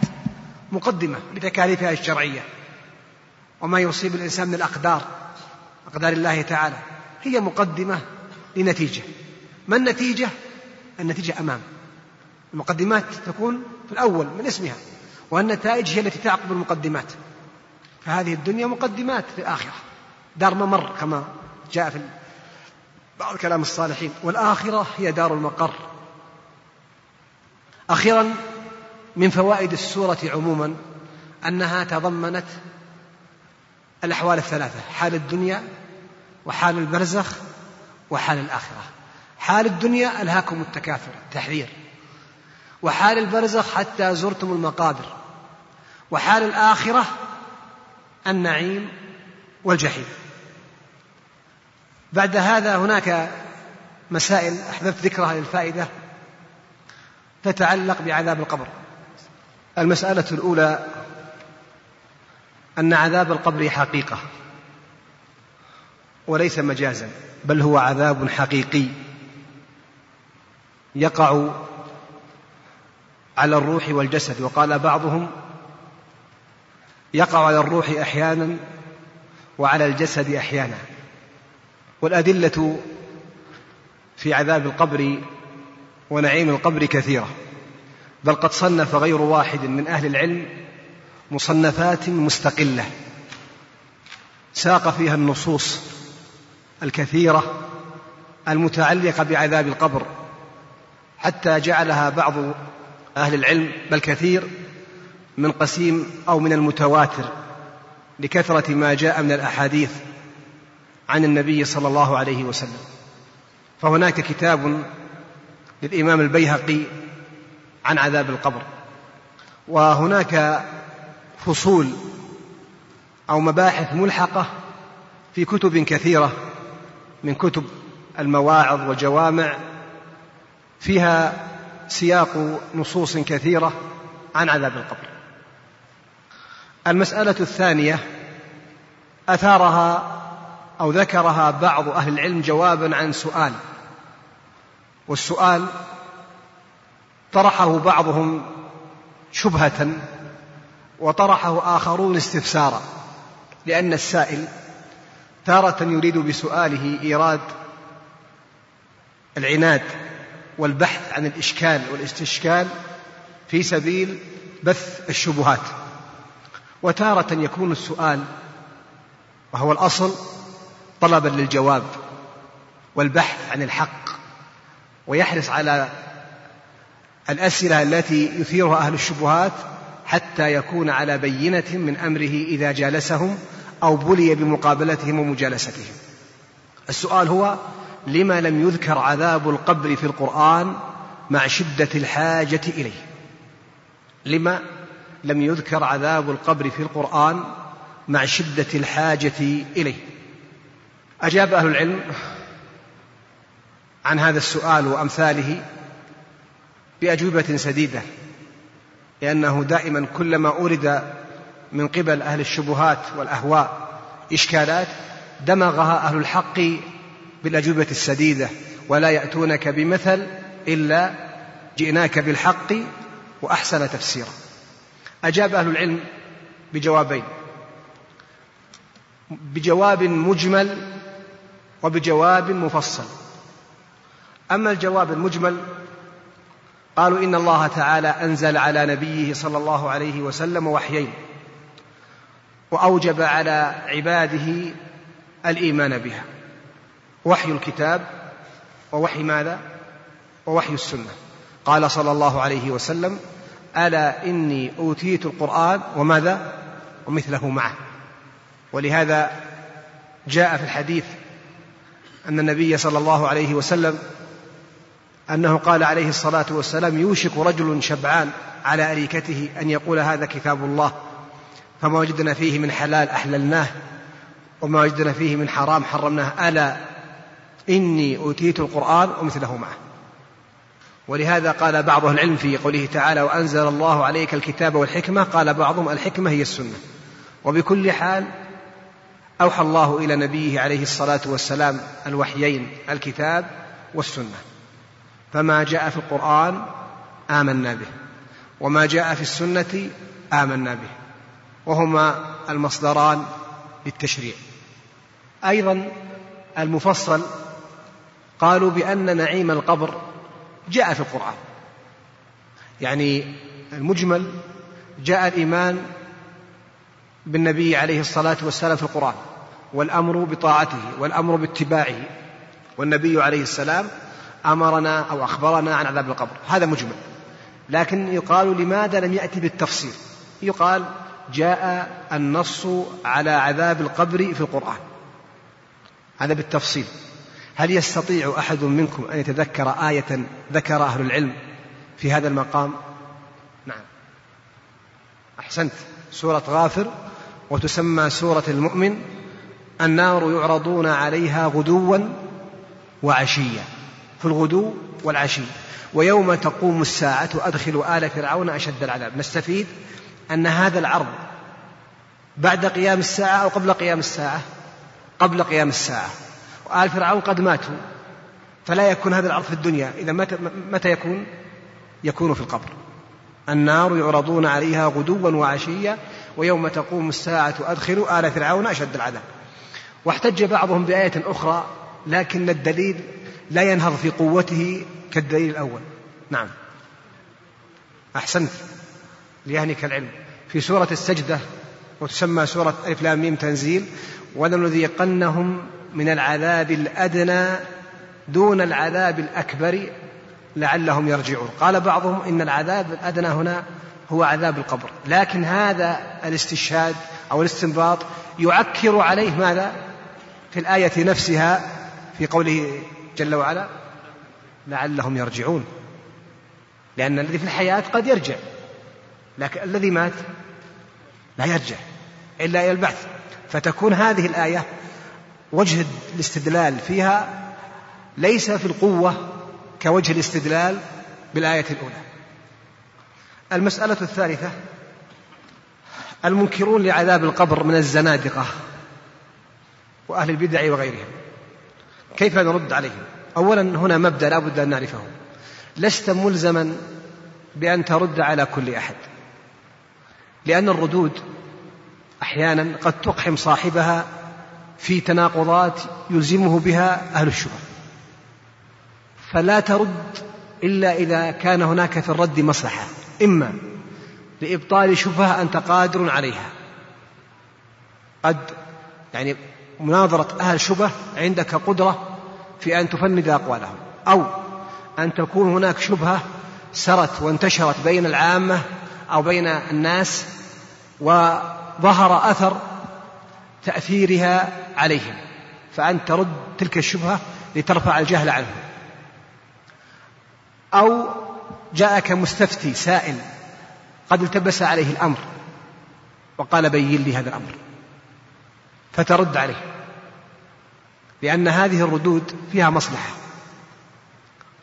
مقدمة لتكاليفها الشرعية. وما يصيب الإنسان من الأقدار أقدار الله تعالى. هي مقدمة لنتيجة. ما النتيجة؟ النتيجة أمام. المقدمات تكون في الأول من اسمها والنتائج هي التي تعقب المقدمات. فهذه الدنيا مقدمات للآخرة دار ممر كما جاء في بعض كلام الصالحين. والآخرة هي دار المقر. أخيرا من فوائد السورة عموما أنها تضمنت الأحوال الثلاثة حال الدنيا وحال البرزخ وحال الآخرة. حال الدنيا ألهاكم التكاثر التحذير. وحال البرزخ حتى زرتم المقابر. وحال الآخرة النعيم والجحيم. بعد هذا هناك مسائل أحببت ذكرها للفائدة تتعلق بعذاب القبر. المسألة الأولى أن عذاب القبر حقيقة. وليس مجازا بل هو عذاب حقيقي يقع على الروح والجسد. وقال بعضهم يقع على الروح أحيانا وعلى الجسد أحيانا. والأدلة في عذاب القبر ونعيم القبر كثيرة بل قد صنف غير واحد من أهل العلم مصنفات مستقلة ساق فيها النصوص الكثيرة المتعلقة بعذاب القبر حتى جعلها بعض أهل العلم بل كثير من قسيم أو من المتواتر لكثرة ما جاء من الأحاديث عن النبي صلى الله عليه وسلم. فهناك كتاب للإمام البيهقي عن عذاب القبر وهناك فصول أو مباحث ملحقة في كتب كثيرة من كتب المواعظ والجوامع فيها سياق نصوص كثيرة عن عذاب القبر. المسألة الثانية أثارها أو ذكرها بعض أهل العلم جوابا عن سؤال. والسؤال طرحه بعضهم شبهة وطرحه آخرون استفسارا لأن السائل تارة يريد بسؤاله إيراد العناد والبحث عن الإشكال والاستشكال في سبيل بث الشبهات. وتارة يكون السؤال وهو الأصل طلبا للجواب والبحث عن الحق ويحرص على الأسئلة التي يثيرها أهل الشبهات حتى يكون على بينة من أمره إذا جالسهم أو بلي بمقابلتهم ومجالستهم. السؤال هو لما لم يذكر عذاب القبر في القرآن مع شدة الحاجة إليه؟ لما لم يذكر عذاب القبر في القرآن مع شدة الحاجة إليه؟ أجاب أهل العلم عن هذا السؤال وأمثاله بأجوبة سديدة لأنه دائما كلما أورد من قبل أهل الشبهات والأهواء. إشكالات دمغها أهل الحق بالأجوبة السديدة ولا يأتونك بمثل إلا جئناك بالحق وأحسن تفسيرا. أجاب أهل العلم بجوابين بجواب مجمل وبجواب مفصل. أما الجواب المجمل قالوا إن الله تعالى أنزل على نبيه صلى الله عليه وسلم وحيين. وأوجب على عباده الإيمان بها. وحي الكتاب ووحي ماذا؟ ووحي السنة. قال صلى الله عليه وسلم ألا إني أوتيت القرآن وماذا؟ ومثله معه. ولهذا جاء في الحديث أن النبي صلى الله عليه وسلم أنه قال عليه الصلاة والسلام يوشك رجل شبعان على أريكته أن يقول هذا كتاب الله. فما وجدنا فيه من حلال أحللناه وما وجدنا فيه من حرام حرمناه. ألا إني أوتيت القرآن ومثله معه. ولهذا قال بعض العلم في قوله تعالى وأنزل الله عليك الكتاب والحكمة. قال بعضهم الحكمة هي السنة. وبكل حال أوحى الله إلى نبيه عليه الصلاة والسلام الوحيين الكتاب والسنة. فما جاء في القرآن آمنا به وما جاء في السنة آمنا به. وهما المصدران للتشريع. أيضا المفصل قالوا بأن نعيم القبر جاء في القرآن. يعني المجمل جاء الإيمان بالنبي عليه الصلاة والسلام في القرآن والأمر بطاعته والأمر باتباعه. والنبي عليه السلام أمرنا أو أخبرنا عن عذاب القبر. هذا مجمل. لكن يقال لماذا لم يأتي بالتفصيل؟ يقال جاء النص على عذاب القبر في القرآن. هذا بالتفصيل. هل يستطيع أحد منكم أن يتذكر آية ذكر أهل العلم في هذا المقام؟ نعم. أحسنت. سورة غافر وتسمى سورة المؤمن النار يعرضون عليها غدوا وعشيا. في الغدو والعشي. ويوم تقوم الساعة أدخلوا آل فرعون أشد العذاب. نستفيد أن هذا العرض بعد قيام الساعة أو قبل قيام الساعة؟ قبل قيام الساعة. وآل فرعون قد ماتوا فلا يكون هذا العرض في الدنيا. إذا متى, متى يكون؟ يكون في القبر. النار يعرضون عليها غدوا وعشيا ويوم تقوم الساعة أدخلوا آل فرعون أشد العذاب. واحتج بعضهم بآية أخرى لكن الدليل لا ينهض في قوته كالدليل الأول. نعم. أحسنت. ليهنك العلم. في سورة السجدة وتسمى سورة ألف لام ميم تنزيل ولنذيقنهم من العذاب الأدنى دون العذاب الأكبر لعلهم يرجعون. قال بعضهم إن العذاب الأدنى هنا هو عذاب القبر. لكن هذا الاستشهاد أو الاستنباط يعكر عليه ماذا؟ في الآية نفسها في قوله جل وعلا لعلهم يرجعون. لأن الذي في الحياة قد يرجع لكن الذي مات لا يرجع. إلا إلى البعث. فتكون هذه الآية وجه الاستدلال فيها ليس في القوة كوجه الاستدلال بالآية الأولى. المسألة الثالثة المنكرون لعذاب القبر من الزنادقة وأهل البدع وغيرهم. كيف نرد عليهم؟ أولا هنا مبدأ لا بد أن نعرفه. لست ملزما بأن ترد على كل أحد لأن الردود أحيانا قد تقحم صاحبها في تناقضات يلزمه بها أهل الشبه فلا ترد إلا إذا كان هناك في الرد مصلحة. إما لإبطال شبهة أنت قادر عليها. قد يعني مناظرة أهل شبه عندك قدرة في أن تفند أقوالهم. أو أن تكون هناك شبهة سرت وانتشرت بين العامة أو بين الناس وظهر أثر تأثيرها عليهم. فأنت ترد تلك الشبهة لترفع الجهل عنهم. أو جاءك مستفتي سائل قد التبس عليه الأمر وقال بين لي هذا الأمر. فترد عليه. لأن هذه الردود فيها مصلحة.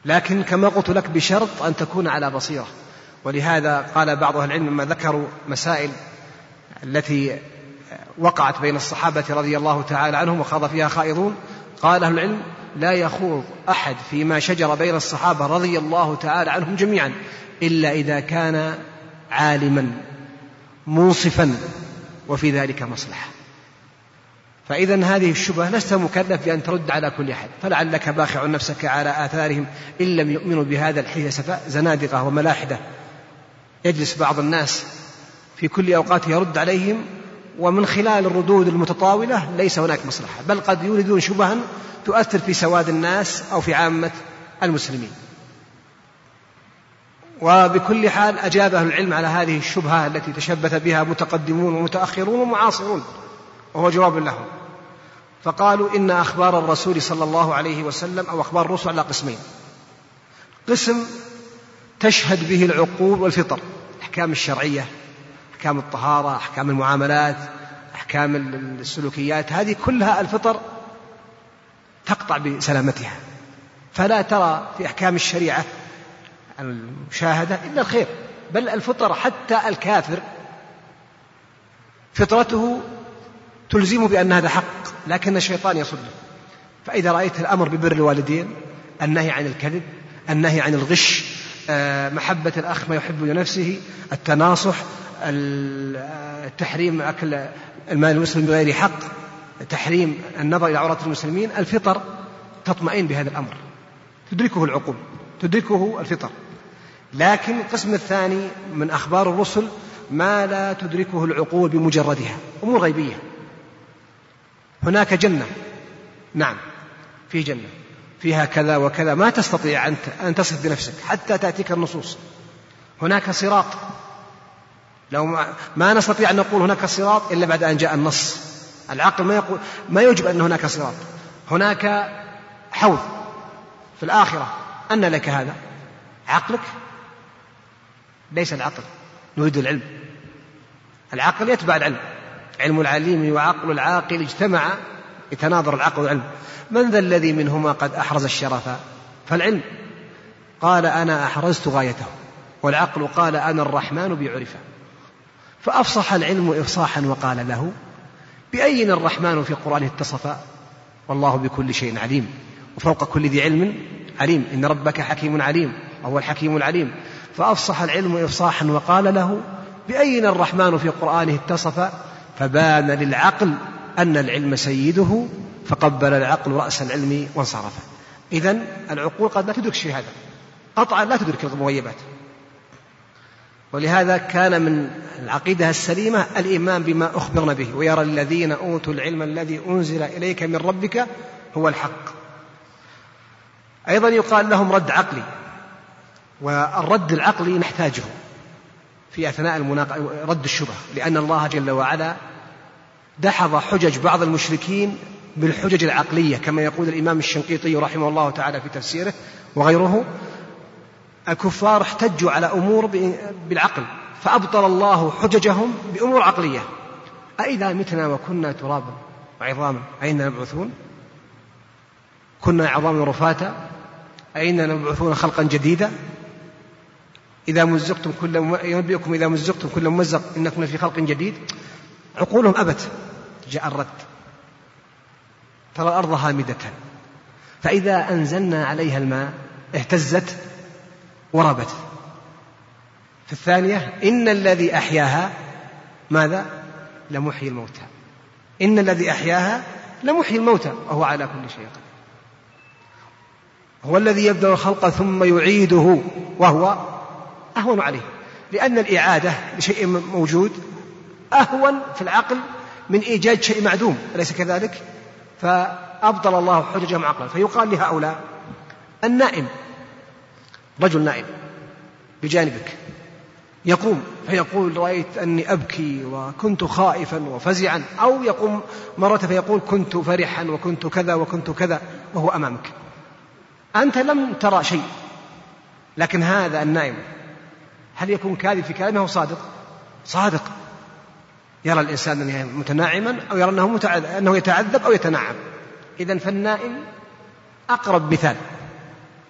لكن كما قلت لك بشرط أن تكون على بصيرة. ولهذا قال بعض أهل العلم لما ذكروا مسائل التي وقعت بين الصحابة رضي الله تعالى عنهم وخاض فيها خائضون قال أهل العلم لا يخوض أحد فيما شجر بين الصحابة رضي الله تعالى عنهم جميعا إلا إذا كان عالما منصفا وفي ذلك مصلحة. فإذا هذه الشبهة لست مكلف بأن ترد على كل أحد فلعلك باخع نفسك على آثارهم إن لم يؤمنوا بهذا الحديث زنادقة وملاحدة. يجلس بعض الناس في كل أوقات يرد عليهم ومن خلال الردود المتطاولة ليس هناك مصلحة بل قد يوردون شبها تؤثر في سواد الناس أو في عامة المسلمين. وبكل حال أجاب أهل العلم على هذه الشبهة التي تشبث بها متقدمون ومتأخرون ومعاصرون وهو جواب لهم. فقالوا إن أخبار الرسول صلى الله عليه وسلم أو أخبار الرسل على قسمين. قسم تشهد به العقول والفطر الأحكام الشرعية أحكام الطهارة أحكام المعاملات أحكام السلوكيات هذه كلها الفطر تقطع بسلامتها. فلا ترى في أحكام الشريعة المشاهدة إلا الخير بل الفطر حتى الكافر فطرته تلزمه بأن هذا حق لكن الشيطان يصده. فإذا رأيت الأمر ببر الوالدين النهي عن الكذب النهي عن الغش آه، محبة الأخ ما يحب لنفسه التناصح تحريم أكل المال المسلم بغير حق تحريم النظر إلى عورات المسلمين الفطر تطمئن بهذا الأمر. تدركه العقول تدركه الفطر. لكن القسم الثاني من أخبار الرسل ما لا تدركه العقول بمجردها أمور غيبية. هناك جنة. نعم في جنة. فيها كذا وكذا. ما تستطيع أن تصف بنفسك حتى تأتيك النصوص. هناك صراط. لو ما, ما نستطيع أن نقول هناك صراط إلا بعد أن جاء النص. العقل ما يقول ما يوجب أن هناك صراط. هناك حوض في الآخرة. أن لك هذا. عقلك ليس العقل. نريد العلم. العقل يتبع العلم. علم العليم وعقل العاقل اجتمع يتناظر العقل والعلم. من ذا الذي منهما قد أحرز الشرف؟ فالعلم. قال أنا أحرزت غايته. والعقل قال أنا الرحمن بعرفه. فأفصح العلم إفصاحا وقال له بأين الرحمن في القرآن اتصف؟ والله بكل شيء عليم وفوق كل ذي علم عليم إن ربك حكيم عليم وهو الحكيم العليم. فأفصح العلم إفصاحا وقال له بأين الرحمن في قرآنه اتصف؟ فبان للعقل أن العلم سيده فقبل العقل رأس العلم وانصرف. إذا العقول قد لا تدرك شيء هذا قطعا لا تدرك المغيبات. ولهذا كان من العقيدة السليمة الإيمان بما أخبرنا به ويرى الذين أوتوا العلم الذي أنزل إليك من ربك هو الحق. أيضا يقال لهم رد عقلي والرد العقلي نحتاجه في أثناء المناق... رد الشبه لأن الله جل وعلا دحض حجج بعض المشركين بالحجج العقلية كما يقول الإمام الشنقيطي رحمه الله تعالى في تفسيره وغيره. الكفار احتجوا على أمور بالعقل فأبطل الله حججهم بأمور عقلية. أإذا متنا وكنا ترابا وعظاما أين نبعثون كنا عظاما رفاتا أين نبعثون خلقا جديدا؟ إذا مزقتم كل ينبئكم إذا مزقتم كل ممزق إنكم في خلق جديد. عقولهم أبت جاء الرد. ترى الأرض هامدة. فإذا أنزلنا عليها الماء اهتزت. وربت في الثانية إن الذي أحياها ماذا؟ لمحيي الموتى. إن الذي أحياها لمحيي الموتى وهو على كل شيء قدير. هو الذي يبدأ الخلق ثم يعيده وهو أهون عليه. لأن الإعادة لشيء موجود أهون في العقل من إيجاد شيء معدوم أليس كذلك؟ فأبطل الله حججهم عقلا فيقال لهؤلاء النائم رجل نائم بجانبك يقوم فيقول رأيت أني أبكي وكنت خائفا وفزعا أو يقوم مرة فيقول كنت فرحا وكنت كذا وكنت كذا وهو أمامك. أنت لم ترى شيء لكن هذا النائم هل يكون كاذب في كلامه أو صادق؟ صادق. يرى الإنسان أنه متناعما أو يرى أنه, متعذب أنه يتعذب أو يتنعم إذا فالنائم أقرب مثال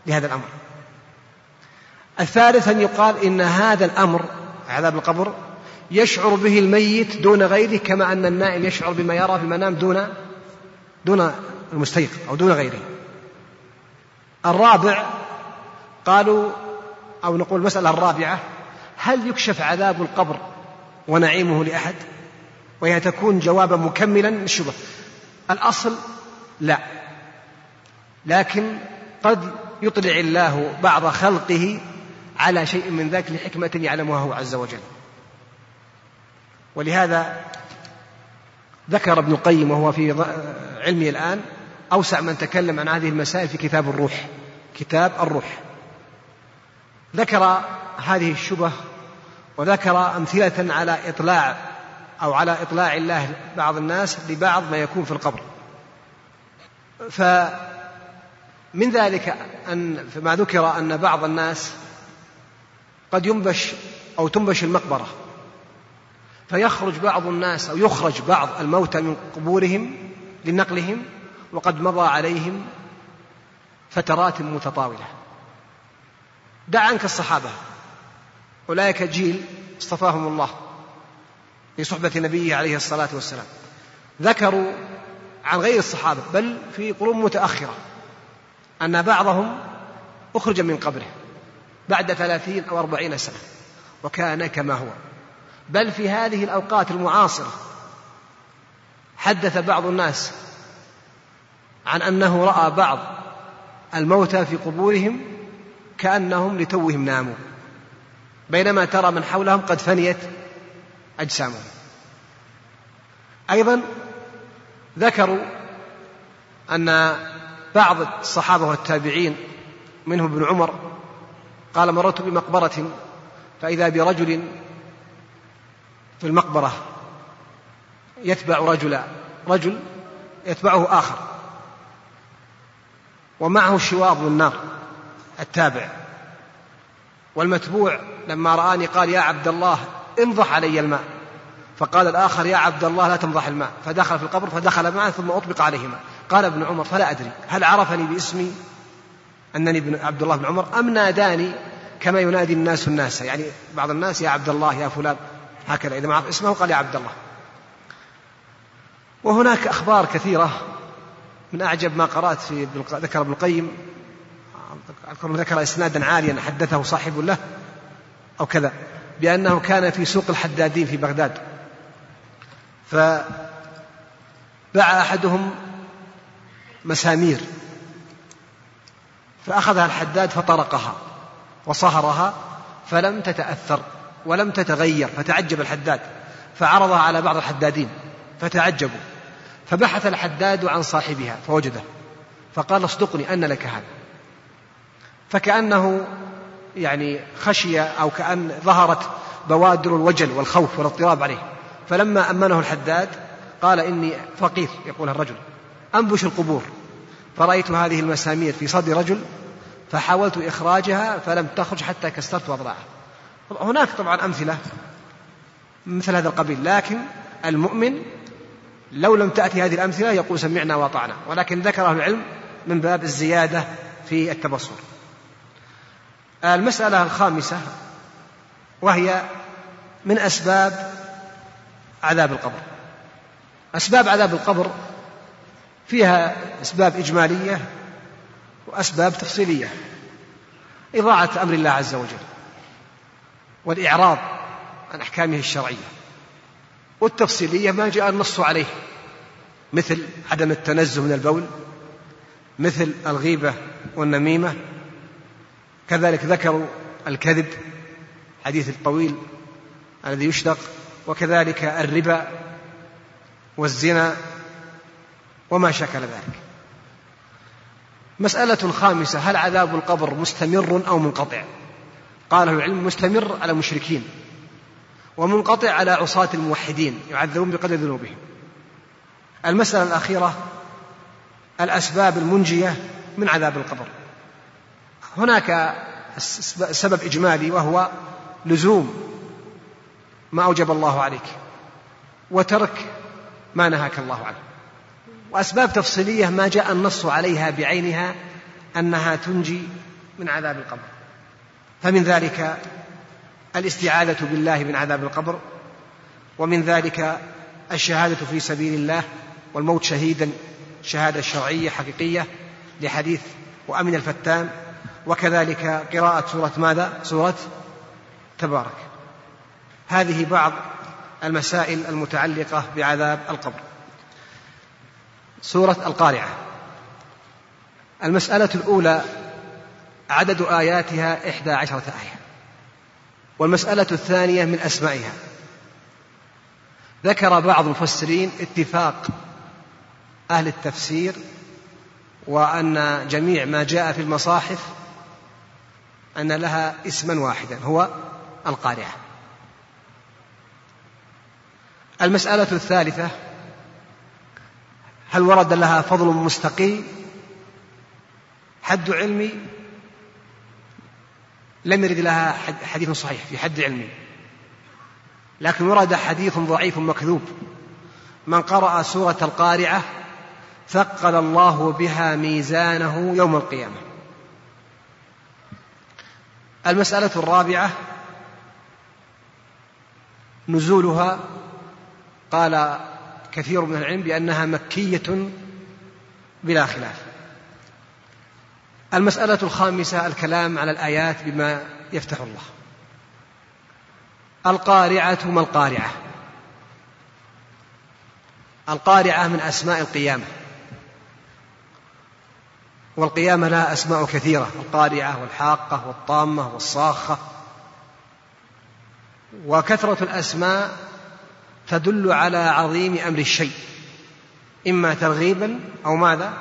لهذا الأمر. الثالث أن يقال إن هذا الأمر عذاب القبر يشعر به الميت دون غيره كما أن النائم يشعر بما يرى في المنام دون دون المستيقظ أو دون غيره. الرابع قالوا أو نقول المسألة الرابعة هل يكشف عذاب القبر ونعيمه لأحد؟ وهي تكون جوابا مكملا للشبه. الأصل لا. لكن قد يطلع الله بعض خلقه على شيء من ذلك لحكمة يعلمها هو عز وجل. ولهذا ذكر ابن القيم وهو في علمه الآن أوسع من تكلم عن هذه المسائل في كتاب الروح. كتاب الروح. ذكر هذه الشبه وذكر أمثلة على إطلاع أو على إطلاع الله بعض الناس لبعض ما يكون في القبر. فمن ذلك أن ما ذكر أن بعض الناس قد ينبش أو تنبش المقبرة. فيخرج بعض الناس أو يخرج بعض الموتى من قبورهم لنقلهم وقد مضى عليهم فترات متطاولة. دع عنك الصحابة. أولئك جيل اصطفاهم الله في صحبة نبيه عليه الصلاة والسلام. ذكروا عن غير الصحابة بل في قرون متأخرة أن بعضهم أخرج من قبره. بعد ثلاثين أو أربعين سنة وكان كما هو. بل في هذه الأوقات المعاصرة حدث بعض الناس عن أنه رأى بعض الموتى في قبورهم كأنهم لتوهم ناموا بينما ترى من حولهم قد فنيت أجسامهم. أيضا ذكروا أن بعض الصحابة والتابعين منهم ابن عمر قال مررت بمقبرة فإذا برجل في المقبرة يتبع رجلا رجل يتبعه آخر. ومعه شواظ من نار التابع. والمتبوع لما رآني قال يا عبد الله انضح علي الماء. فقال الآخر يا عبد الله لا تنضح الماء. فدخل في القبر فدخل معه ثم أطبق عليه ماء قال ابن عمر فلا أدري هل عرفني باسمي؟ أنني ابن عبد الله بن عمر أم ناداني كما ينادي الناس الناس. يعني بعض الناس يا عبد الله يا فلان هكذا. إذا ما عرف اسمه قال يا عبد الله. وهناك أخبار كثيرة من أعجب ما قرأت في ذكر ابن القيم. أذكر ذكر إسنادا عاليا حدثه صاحب له أو كذا بأنه كان في سوق الحدادين في بغداد. فباع أحدهم مسامير. فأخذها الحداد فطرقها وصهرها فلم تتأثر ولم تتغير فتعجب الحداد فعرضها على بعض الحدادين فتعجبوا فبحث الحداد عن صاحبها فوجده فقال اصدقني أن لك هذا. فكأنه يعني خشي أو كأن ظهرت بوادر الوجل والخوف والاضطراب عليه. فلما أمنه الحداد قال إني فقير يقول الرجل أنبش القبور. فرأيت هذه المسامير في صدر رجل فحاولت إخراجها فلم تخرج حتى كسرت أضلاعها هناك طبعا أمثلة مثل هذا القبيل لكن المؤمن لو لم تأتي هذه الأمثلة يقول سمعنا وأطعنا ولكن ذكره العلم من باب الزيادة في التبصر. المسألة الخامسة وهي من أسباب عذاب القبر. أسباب عذاب القبر فيها أسباب إجمالية وأسباب تفصيلية. إضاعة أمر الله عز وجل والإعراض عن أحكامه الشرعية والتفصيلية ما جاء النص عليه مثل عدم التنزه من البول مثل الغيبة والنميمة. كذلك ذكروا الكذب حديث الطويل الذي يشتق وكذلك الربا والزنا وما شكل ذلك. مسألة خامسة هل عذاب القبر مستمر أو منقطع؟ قاله العلم مستمر على المشركين ومنقطع على عصاة الموحدين يعذبون بقدر ذنوبهم. المسألة الأخيرة الأسباب المنجية من عذاب القبر. هناك سبب إجمالي وهو لزوم ما أوجب الله عليك وترك ما نهاك الله عنه. وأسباب تفصيلية ما جاء النص عليها بعينها أنها تنجي من عذاب القبر. فمن ذلك الاستعاذة بالله من عذاب القبر ومن ذلك الشهادة في سبيل الله والموت شهيدا شهادة شرعية حقيقية لحديث وأمن الفتان. وكذلك قراءة سورة ماذا؟ سورة تبارك. هذه بعض المسائل المتعلقة بعذاب القبر. سورة القارعة. المسألة الأولى عدد آياتها إحدى عشرة آية. والمسألة الثانية من أسمائها. ذكر بعض المفسرين اتفاق أهل التفسير وأن جميع ما جاء في المصاحف أن لها اسما واحدا هو القارعة. المسألة الثالثة هل ورد لها فضل مستقيم؟ حد علمي؟ لم يرد لها حديث صحيح في حد علمي. لكن ورد حديث ضعيف مكذوب. من قرأ سورة القارعة ثقل الله بها ميزانه يوم القيامة. المسألة الرابعة نزولها قال كثير من العلم بأنها مكية بلا خلاف. المسألة الخامسة الكلام على الآيات بما يفتح الله. القارعة ما القارعة؟ القارعة من أسماء القيامة. والقيامة لها أسماء كثيرة. القارعة والحاقة والطامة والصاخة. وكثرة الأسماء تدل على عظيم أمر الشيء. إما ترغيبا أو ماذا؟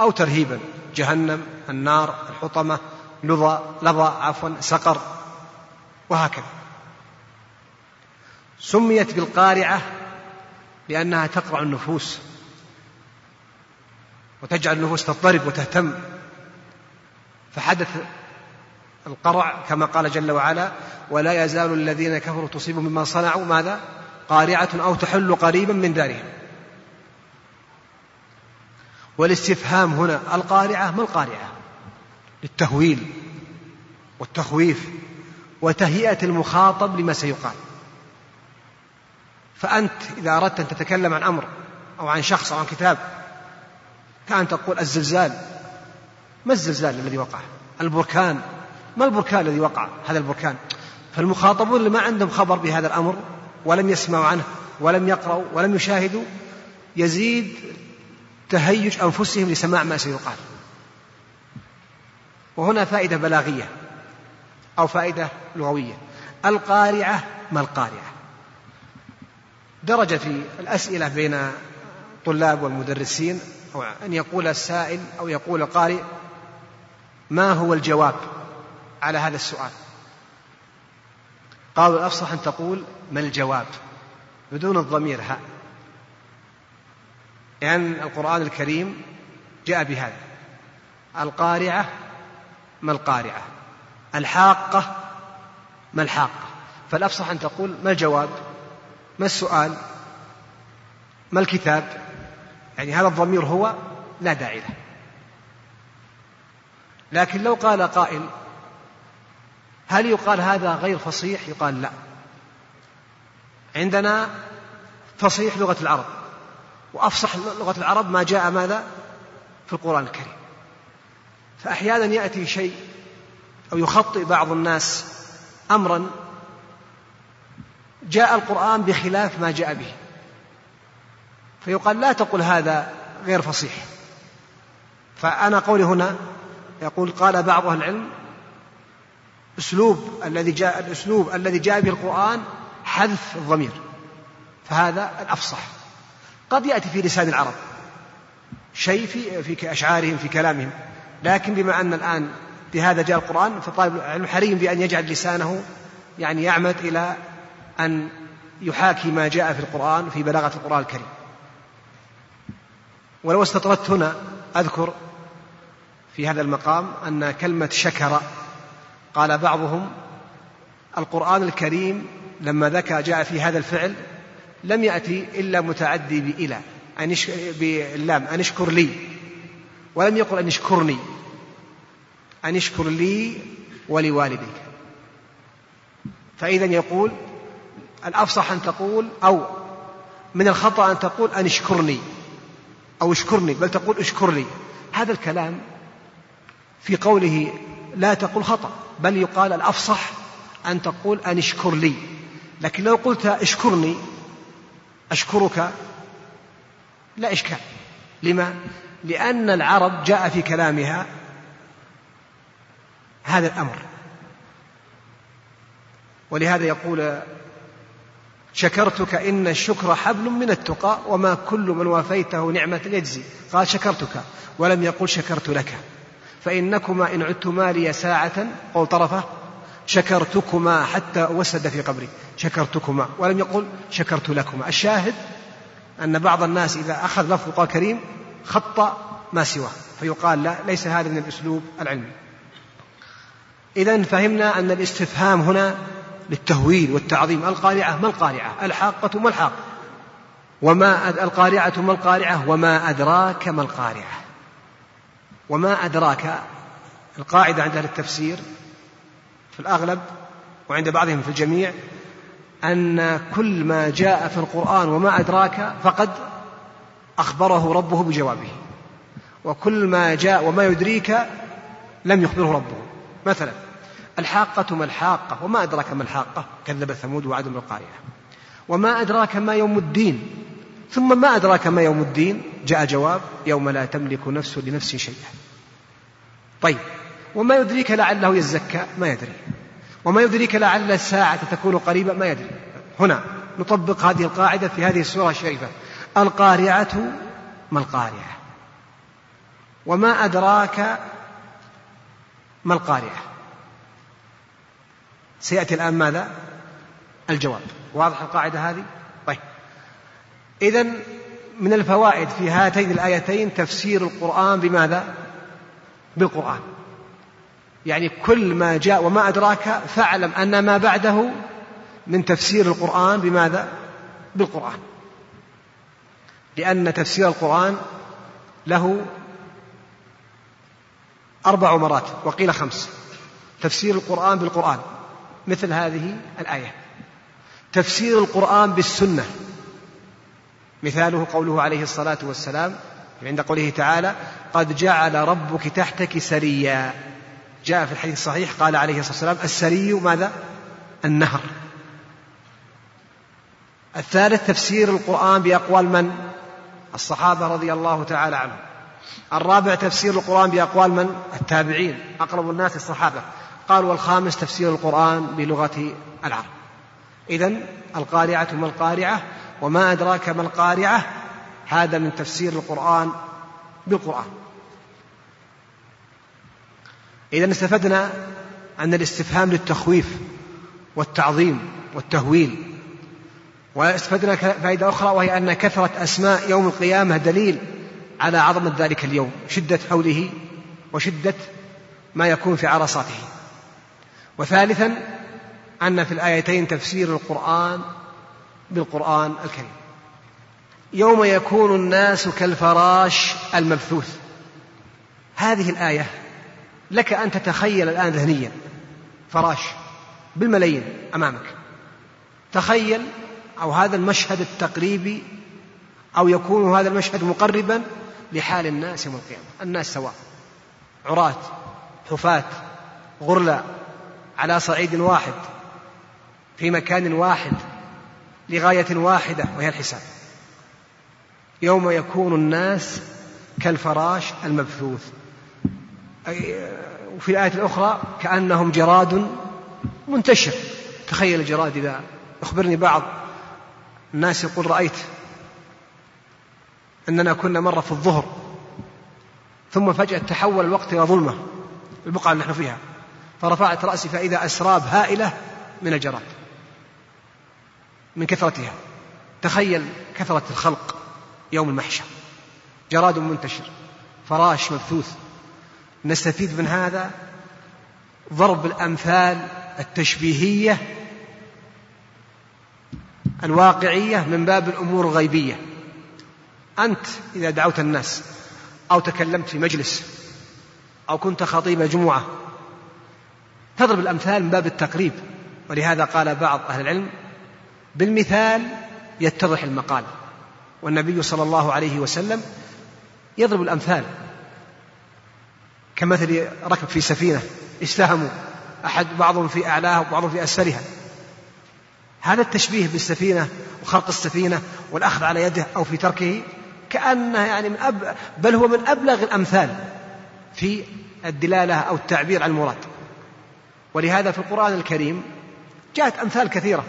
أو ترهيبا. جهنم النار الحطمة لظى لظى عفوا سقر وهكذا. سميت بالقارعة لأنها تقرع النفوس وتجعل النفوس تضطرب وتهتم. فحدث القرع كما قال جل وعلا ولا يزال الذين كفروا تصيبهم مما صنعوا ماذا؟ قارعة أو تحل قريبا من دارهم. والاستفهام هنا القارعة ما القارعة؟ للتهويل والتخويف وتهيئة المخاطب لما سيقال. فأنت إذا أردت أن تتكلم عن أمر أو عن شخص أو عن كتاب كأن تقول الزلزال. ما الزلزال الذي وقع؟ البركان. ما البركان الذي وقع؟ هذا البركان. فالمخاطبون اللي ما عندهم خبر بهذا الأمر ولم يسمعوا عنه ولم يقرأوا ولم يشاهدوا يزيد تهيج أنفسهم لسماع ما سيقال. وهنا فائدة بلاغية أو فائدة لغوية. القارعة ما القارعة؟ درج في الأسئلة بين الطلاب والمدرسين أو أن يقول السائل أو يقول القارئ ما هو الجواب على هذا السؤال؟ قالوا الأفصح أن تقول ما الجواب؟ بدون الضمير ها. لأن يعني القرآن الكريم جاء بهذا. القارعة ما القارعة؟ الحاقة ما الحاقة؟ فالأفصح أن تقول ما الجواب؟ ما السؤال؟ ما الكتاب؟ يعني هذا الضمير هو لا داعي له. لكن لو قال قائل هل يقال هذا غير فصيح؟ يقال لا. عندنا فصيح لغة العرب وأفصح لغة العرب ما جاء ماذا؟ في القرآن الكريم. فأحيانا يأتي شيء أو يخطئ بعض الناس أمرا جاء القرآن بخلاف ما جاء به. فيقال لا تقل هذا غير فصيح. فأنا قولي هنا يقول قال بعض أهل العلم أسلوب الذي جاء الأسلوب الذي جاء به القرآن حذف الضمير. فهذا الأفصح. قد يأتي في لسان العرب. شيء في في أشعارهم في كلامهم. لكن بما أن الآن بهذا جاء القرآن فطالب العلم حري بأن يجعل لسانه يعني يعمد إلى أن يحاكي ما جاء في القرآن في بلاغة القرآن الكريم. ولو استطردت هنا أذكر في هذا المقام أن كلمة شكر قال بعضهم القرآن الكريم لما ذكر جاء في هذا الفعل لم يأتي إلا متعدي بإلى أن باللام أن اشكر لي ولم يقل أن اشكرني أن اشكر لي ولوالديك. فإذا يقول الأفصح أن تقول أو من الخطأ أن تقول أن اشكرني أو اشكرني بل تقول اشكر لي. هذا الكلام في قوله لا تقول خطأ بل يقال الأفصح أن تقول أن اشكر لي. لكن لو قلت اشكرني أشكرك لا إشكال. لما؟ لأن العرب جاء في كلامها هذا الأمر. ولهذا يقول شكرتك إن الشكر حبل من التقى وما كل من وافيته نعمة يجزي. قال شكرتك. ولم يقل شكرت لك. فإنكما إن عدتما لي ساعة قول طرفة شكرتكما حتى وسد في قبري. شكرتكما. ولم يقل شكرت لكما. الشاهد أن بعض الناس إذا أخذ لفظ القرآن الكريم خط ما سواه. فيقال لا ليس هذا من الأسلوب العلمي. إذا فهمنا أن الاستفهام هنا للتهويل والتعظيم. القارعة ما القارعة؟ الحاقة ما الحاقة؟ وما القارعة ما القارعة؟ وما أدراك ما القارعة؟ وما أدراك القاعدة عند أهل التفسير في الأغلب وعند بعضهم في الجميع أن كل ما جاء في القرآن وما أدراك فقد أخبره ربه بجوابه. وكل ما جاء وما يدريك لم يخبره ربه. مثلا الحاقة ما الحاقة وما أدراك ما الحاقة كذب ثمود وعد بالقارعة وما أدراك ما يوم الدين ثم ما أدراك ما يوم الدين؟ جاء جواب يوم لا تملك نفس لنفس شيئا. طيب وما يدريك لعله يزكى؟ ما يدري. وما يدريك لعل الساعة تكون قريبة؟ ما يدري. هنا نطبق هذه القاعدة في هذه السورة الشريفة. القارعة ما القارعة؟ وما أدراك ما القارعة؟ سيأتي الآن ماذا؟ الجواب. واضح القاعدة هذه؟ إذا من الفوائد في هاتين الآيتين تفسير القرآن بماذا؟ بالقرآن. يعني كل ما جاء وما أدراك فاعلم أن ما بعده من تفسير القرآن بماذا؟ بالقرآن. لأن تفسير القرآن له أربع مراتب وقيل خمس. تفسير القرآن بالقرآن. مثل هذه الآية. تفسير القرآن بالسنة. مثاله قوله عليه الصلاة والسلام عند قوله تعالى قد جعل ربك تحتك سريا. جاء في الحديث الصحيح قال عليه الصلاة والسلام السري ماذا؟ النهر. الثالث تفسير القرآن بأقوال من؟ الصحابة رضي الله تعالى عنهم. الرابع تفسير القرآن بأقوال من؟ التابعين أقرب الناس الصحابة. قال والخامس تفسير القرآن بلغة العرب. إذا القارعة ما القارعة؟ وما أدراك ما القارعة هذا من تفسير القرآن بالقرآن. إذا استفدنا أن الاستفهام للتخويف والتعظيم والتهويل. واستفدنا فائدة أخرى وهي أن كثرة أسماء يوم القيامة دليل على عظمة ذلك اليوم شدة حوله وشدة ما يكون في عرصاته. وثالثا أن في الآيتين تفسير القرآن بالقرآن الكريم. يوم يكون الناس كالفراش المبثوث. هذه الآية لك أن تتخيل الآن ذهنيا. فراش بالملايين أمامك. تخيل أو هذا المشهد التقريبي أو يكون هذا المشهد مقربا لحال الناس يوم القيامة. الناس سواء عراة حفاة غرلا على صعيد واحد في مكان واحد لغاية واحدة وهي الحساب. يوم يكون الناس كالفراش المبثوث. وفي الآية الأخرى كأنهم جراد منتشر. تخيل الجراد إذا أخبرني بعض الناس يقول رأيت أننا كنا مرة في الظهر ثم فجأة تحول الوقت إلى ظلمة البقعة اللي نحن فيها. فرفعت رأسي فإذا أسراب هائلة من الجراد. من كثرتها تخيل كثرة الخلق يوم المحشر. جراد منتشر. فراش مبثوث. نستفيد من هذا ضرب الأمثال التشبيهية الواقعية من باب الأمور الغيبية. أنت إذا دعوت الناس أو تكلمت في مجلس أو كنت خطيب جمعة تضرب الأمثال من باب التقريب. ولهذا قال بعض أهل العلم بالمثال يتضح المقال. والنبي صلى الله عليه وسلم يضرب الأمثال. كمثل ركب في سفينة استهموا. أحد بعضهم في أعلاها وبعضهم في أسفلها. هذا التشبيه بالسفينة وخرق السفينة والأخذ على يده أو في تركه كأنه يعني من أب بل هو من أبلغ الأمثال في الدلالة أو التعبير عن المراد. ولهذا في القرآن الكريم جاءت أمثال كثيرة.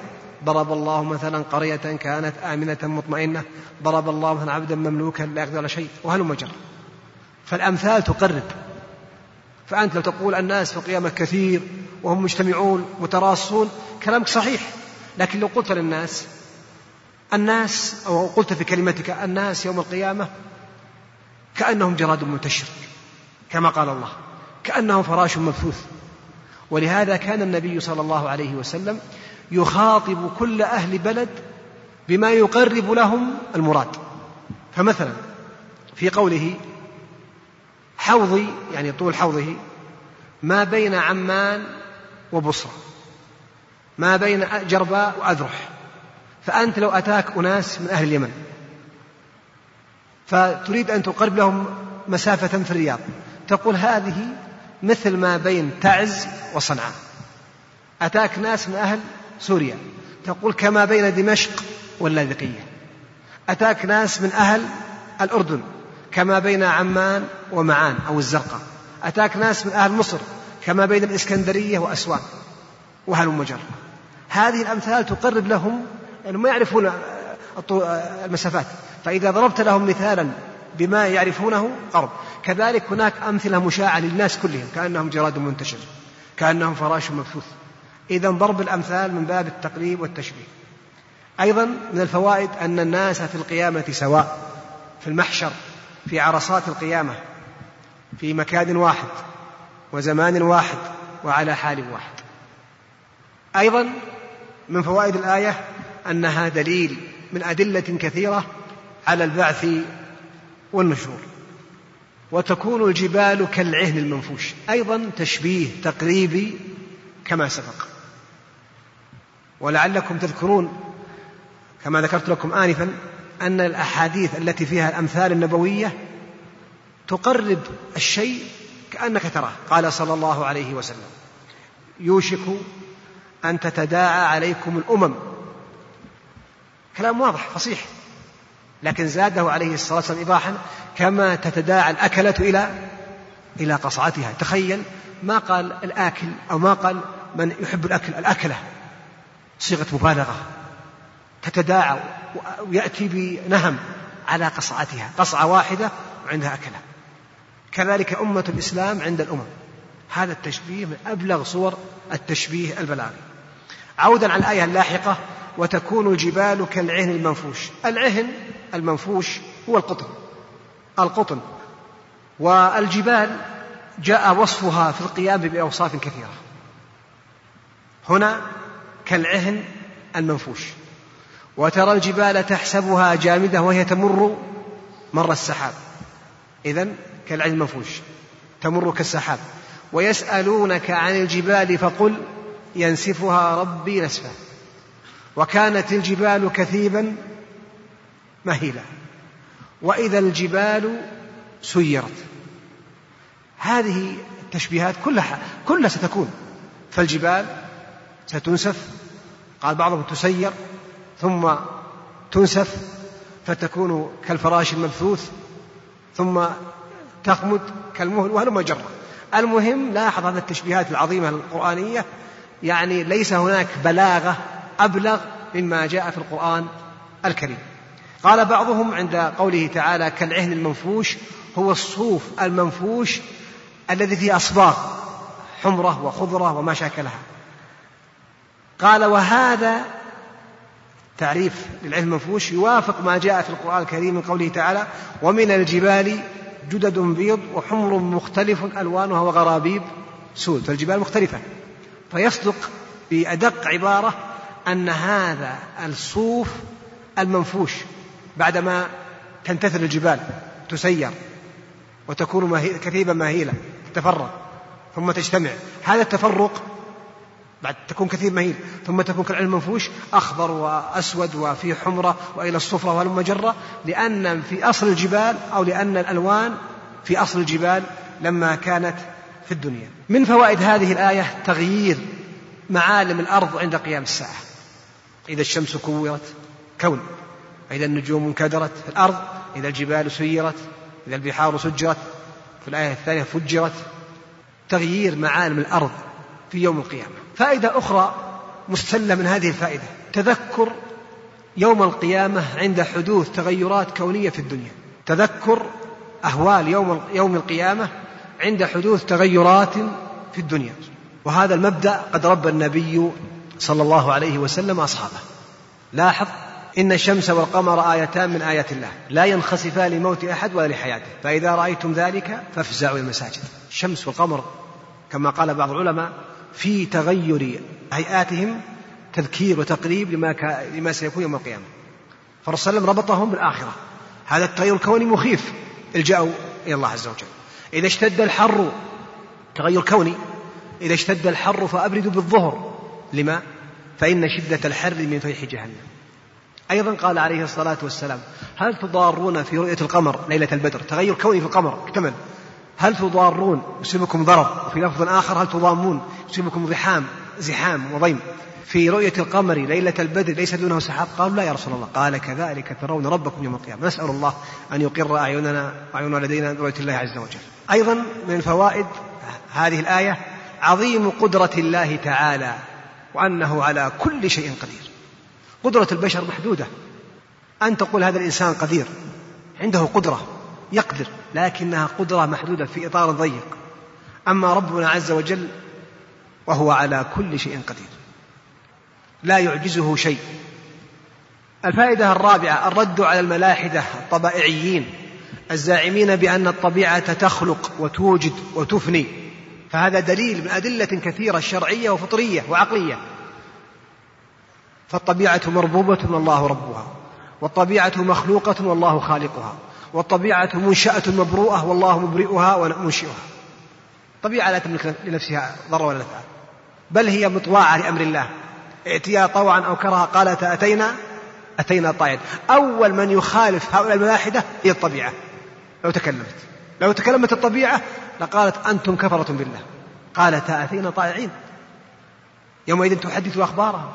ضرب الله مثلا قرية كانت آمنة مطمئنة ضرب الله مثلا عبدا مملوكا لا يقدر على شيء وهل مجر فالأمثال تقرب. فأنت لو تقول الناس في القيامة كثير وهم مجتمعون متراصون كلامك صحيح. لكن لو قلت للناس الناس أو قلت في كلمتك الناس يوم القيامة كأنهم جراد منتشر كما قال الله كأنهم فراش مبثوث. ولهذا كان النبي صلى الله عليه وسلم يخاطب كل أهل بلد بما يقرب لهم المراد. فمثلا في قوله حوضي يعني طول حوضه ما بين عمان وبصرة ما بين جرباء وأذرح فأنت لو أتاك أناس من أهل اليمن فتريد أن تقرب لهم مسافة في الرياض تقول هذه مثل ما بين تعز وصنعاء. أتاك ناس من أهل سوريا. تقول كما بين دمشق واللاذقية. أتاك ناس من أهل الأردن كما بين عمان ومعان أو الزرقاء. أتاك ناس من أهل مصر كما بين الإسكندرية وأسوان. وهل مجر هذه الأمثال تقرب لهم يعني ما يعرفون المسافات. فإذا ضربت لهم مثالا بما يعرفونه قرب. كذلك هناك أمثلة مشاعة للناس كلهم كأنهم جراد منتشر كأنهم فراش مبثوث. إذا ضرب الأمثال من باب التقريب والتشبيه. أيضا من الفوائد أن الناس في القيامة سواء في المحشر في عرصات القيامة في مكان واحد وزمان واحد وعلى حال واحد. أيضا من فوائد الآية أنها دليل من أدلة كثيرة على البعث والنشور. وتكون الجبال كالعهن المنفوش. أيضا تشبيه تقريبي كما سبق. ولعلكم تذكرون كما ذكرت لكم آنفا أن الأحاديث التي فيها الأمثال النبوية تقرب الشيء كأنك تراه. قال صلى الله عليه وسلم يوشك أن تتداعى عليكم الأمم. كلام واضح فصيح. لكن زاده عليه الصلاة والسلام إيضاحا كما تتداعى الأكلة إلى إلى قصعتها. تخيل ما قال الآكل أو ما قال من يحب الأكل الأكلة. صيغة مبالغة تتداعى ويأتي بنهم على قصعتها قصعة واحدة وعندها أكلة كذلك أمة الإسلام عند الأمم. هذا التشبيه من أبلغ صور التشبيه البلاغي. عودا على الآية اللاحقة وتكون الجبال كالعهن المنفوش. العهن المنفوش هو القطن. القطن. والجبال جاء وصفها في القيام بأوصاف كثيرة. هنا كالعهن المنفوش. وترى الجبال تحسبها جامدة وهي تمر مر السحاب. إذا كالعهن المنفوش تمر كالسحاب. ويسألونك عن الجبال فقل ينسفها ربي نسفا. وكانت الجبال كثيبا مهيلا. وإذا الجبال سيرت. هذه التشبيهات كلها كلها ستكون. فالجبال ستنسف قال بعضهم تسير ثم تنسف فتكون كالفراش المبثوث ثم تخمد كالمهل وهلم جرة. المهم لاحظ هذه التشبيهات العظيمة القرآنية. يعني ليس هناك بلاغة أبلغ مما جاء في القرآن الكريم. قال بعضهم عند قوله تعالى كالعهن المنفوش هو الصوف المنفوش الذي فيه أصباغ حمرة وخضرة وما شاكلها. قال وهذا تعريف للعلم المنفوش يوافق ما جاء في القرآن الكريم من قوله تعالى ومن الجبال جدد بيض وحمر مختلف ألوانها وغرابيب سود فالجبال مختلفة. فيصدق بأدق عبارة أن هذا الصوف المنفوش بعدما تنتثر الجبال تسير وتكون كثيبا مهيلة تتفرق ثم تجتمع. هذا التفرق بعد تكون كثير مهيل ثم تكون كالعلم المنفوش أخضر وأسود وفي حمرة وإلى الصفرة والمجرة جرة لأن في أصل الجبال أو لأن الألوان في أصل الجبال لما كانت في الدنيا. من فوائد هذه الآية تغيير معالم الأرض عند قيام الساعة. إذا الشمس كورت كون. إذا النجوم انكدرت الأرض إذا الجبال سيرت إذا البحار سجرت في الآية الثانية فجرت. تغيير معالم الأرض في يوم القيامة. فائدة أخرى مستلة من هذه الفائدة. تذكر يوم القيامة عند حدوث تغيرات كونية في الدنيا. تذكر أهوال يوم يوم القيامة عند حدوث تغيرات في الدنيا. وهذا المبدأ قد ربى النبي صلى الله عليه وسلم أصحابه. لاحظ إن الشمس والقمر آيتان من آيات الله. لا ينخسفان لموت أحد ولا لحياته. فإذا رأيتم ذلك فافزعوا المساجد الشمس والقمر كما قال بعض العلماء في تغير هيئاتهم تذكير وتقريب لما, ك... لما سيكون يوم القيامة. فالرسول صلى ربطهم بالآخرة. هذا التغير الكوني مخيف. الجأوا إلى الله عز وجل. إذا اشتد الحر تغير كوني. إذا اشتد الحر فأبردوا بالظهر. لما؟ فإن شدة الحر من فيح جهنم. أيضا قال عليه الصلاة والسلام هل تضارون في رؤية القمر ليلة البدر؟ تغير كوني في القمر. اكتمل. هل تضارون؟ يصيبكم ضرر. وفي لفظ آخر هل تضامون؟ يصيبكم ضحام زحام وضيم. في رؤية القمر ليلة البدر ليس دونه سحاب؟ قالوا لا يا رسول الله. قال كذلك ترون ربكم يوم القيامة. نسأل الله أن يقر أعيننا وأعين والدينا برؤية الله عز وجل. أيضا من فوائد هذه الآية عظيم قدرة الله تعالى وأنه على كل شيء قدير. قدرة البشر محدودة. أن تقول هذا الإنسان قدير. عنده قدرة. يقدر لكنها قدرة محدودة في إطار ضيق أما ربنا عز وجل وهو على كل شيء قدير لا يعجزه شيء. الفائدة الرابعة الرد على الملاحدة الطبائعيين الزاعمين بأن الطبيعة تخلق وتوجد وتفني. فهذا دليل من أدلة كثيرة شرعية وفطرية وعقلية. فالطبيعة مربوبة والله ربها والطبيعة مخلوقة والله خالقها. والطبيعة منشأة مبروءة والله مبرئها ومنشئها. طبيعة لا تملك لنفسها ضر ولا نفع. بل هي مطواعة لأمر الله. ائتيا طوعا أو كرها. قالت أتينا أتينا طائعين أول من يخالف هؤلاء الملاحدة هي الطبيعة. لو تكلمت. لو تكلمت الطبيعة لقالت أنتم كفرة بالله. قالت أتينا طائعين. يومئذ تحدث أخبارها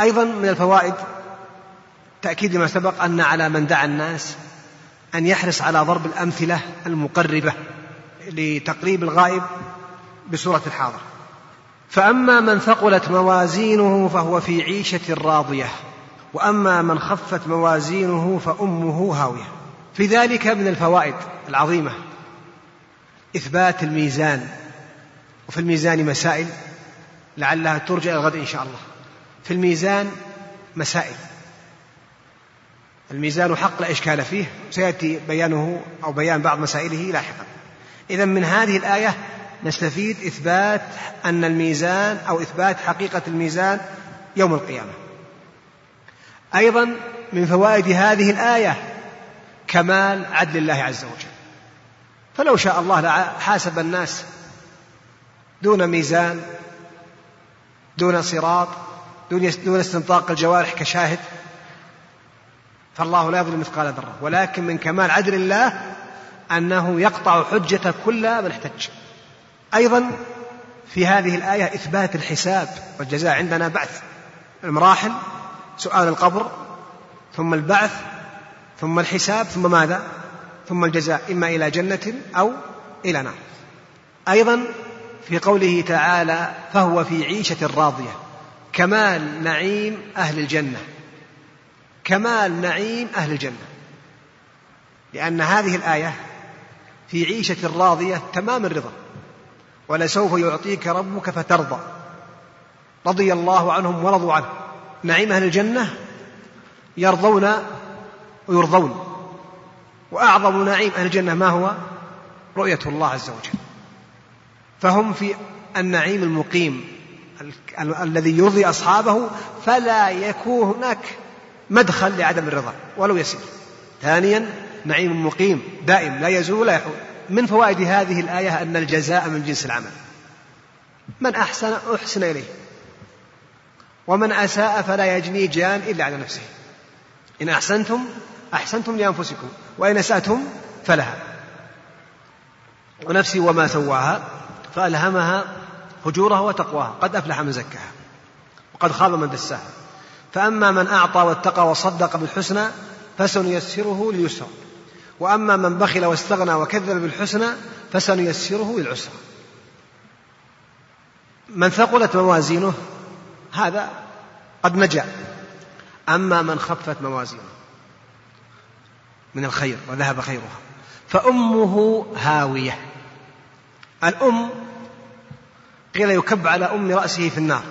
أيضا من الفوائد تأكيد لما سبق أن على من دعا الناس أن يحرص على ضرب الأمثلة المقربة لتقريب الغائب بصورة الحاضر. فأما من ثقلت موازينه فهو في عيشة راضية وأما من خفت موازينه فأمه هاوية. في ذلك من الفوائد العظيمة إثبات الميزان وفي الميزان مسائل لعلها ترجع الغد إن شاء الله. في الميزان مسائل. الميزان حق لا إشكال فيه. سيأتي بيانه أو بيان بعض مسائله لاحقا. إذا من هذه الآية نستفيد إثبات أن الميزان أو إثبات حقيقة الميزان يوم القيامة. أيضا من فوائد هذه الآية كمال عدل الله عز وجل. فلو شاء الله لحاسب الناس دون ميزان دون صراط دون استنطاق الجوارح كشاهد فالله لا يظلم مثقال ذرة. ولكن من كمال عدل الله أنه يقطع حجة كل من احتج. أيضا في هذه الآية إثبات الحساب والجزاء عندنا بعث. المراحل سؤال القبر ثم البعث ثم الحساب ثم ماذا؟ ثم الجزاء إما إلى جنة أو إلى نار. أيضا في قوله تعالى فهو في عيشة راضية. كمال نعيم أهل الجنة. كمال نعيم أهل الجنة. لأن هذه الآية في عيشة راضية تمام الرضا. ولسوف يعطيك ربك فترضى. رضي الله عنهم ورضوا عنه. نعيم أهل الجنة يرضون ويرضون. وأعظم نعيم أهل الجنة ما هو؟ رؤية الله عز وجل. فهم في النعيم المقيم الذي يرضي أصحابه فلا يكون هناك مدخل لعدم الرضا ولو يسير. ثانيا نعيم مقيم دائم لا يزول ولا يحول. من فوائد هذه الآية أن الجزاء من جنس العمل. من أحسن أحسن إليه. ومن أساء فلا يجني جان إلا على نفسه. إن أحسنتم أحسنتم لأنفسكم. وإن أسأتم فلها. ونفسي وما سواها فألهمها فجورها وتقواها. قد أفلح من زكاها. وقد خاب من دساها. فأما من أعطى واتقى وصدق بالحسنى فسنيسره لليسرى. وأما من بخل واستغنى وكذب بالحسنى فسنيسره للعسرى. من ثقلت موازينه هذا قد نجا. أما من خفت موازينه من الخير وذهب خيرها. فأمه هاوية. الأم قيل يكب على أم رأسه في النار.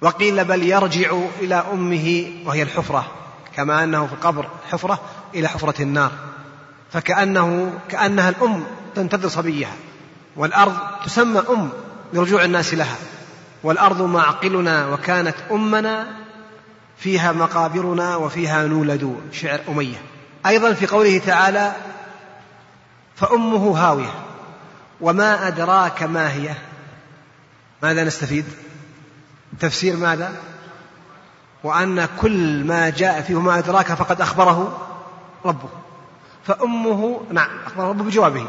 وقيل بل يرجع إلى أمه وهي الحفرة كما أنه في القبر حفرة إلى حفرة النار فكأنه كأنها الأم تنتظر صبيها والأرض تسمى أم لرجوع الناس لها والأرض معقلنا وكانت أمنا فيها مقابرنا وفيها نولد شعر أمية. أيضا في قوله تعالى فأمه هاوية وما أدراك ما هي؟ ماذا نستفيد؟ تفسير ماذا؟ وأن كل ما جاء فيه ما أدراك فقد أخبره ربه. فأمه نعم أخبر ربه بجوابه.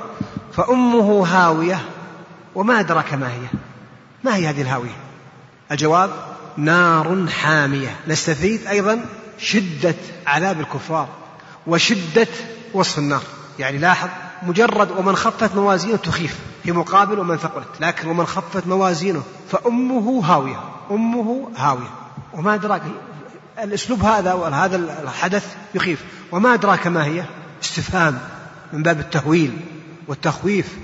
فأمه هاوية وما أدراك ما هي؟ ما هي هذه الهاوية؟ الجواب نار حامية. نستفيد أيضا شدة عذاب الكفار وشدة وصف النار. يعني لاحظ مجرد ومن خفت موازينه تخيف في مقابل ومن ثقلت لكن ومن خفت موازينه فأمه هاوية أمه هاوية. وما أدراك الأسلوب هذا وهذا الحدث يخيف. وما أدراك ما هي؟ استفهام من باب التهويل والتخويف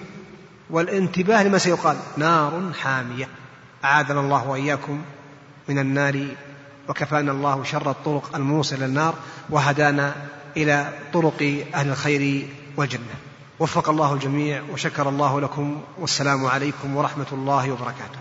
والانتباه لما سيقال. نار حامية. أعاذنا الله وإياكم من النار وكفانا الله شر الطرق الموصلة إلى النار وهدانا إلى طرق أهل الخير والجنة. وفق الله الجميع وشكر الله لكم والسلام عليكم ورحمة الله وبركاته.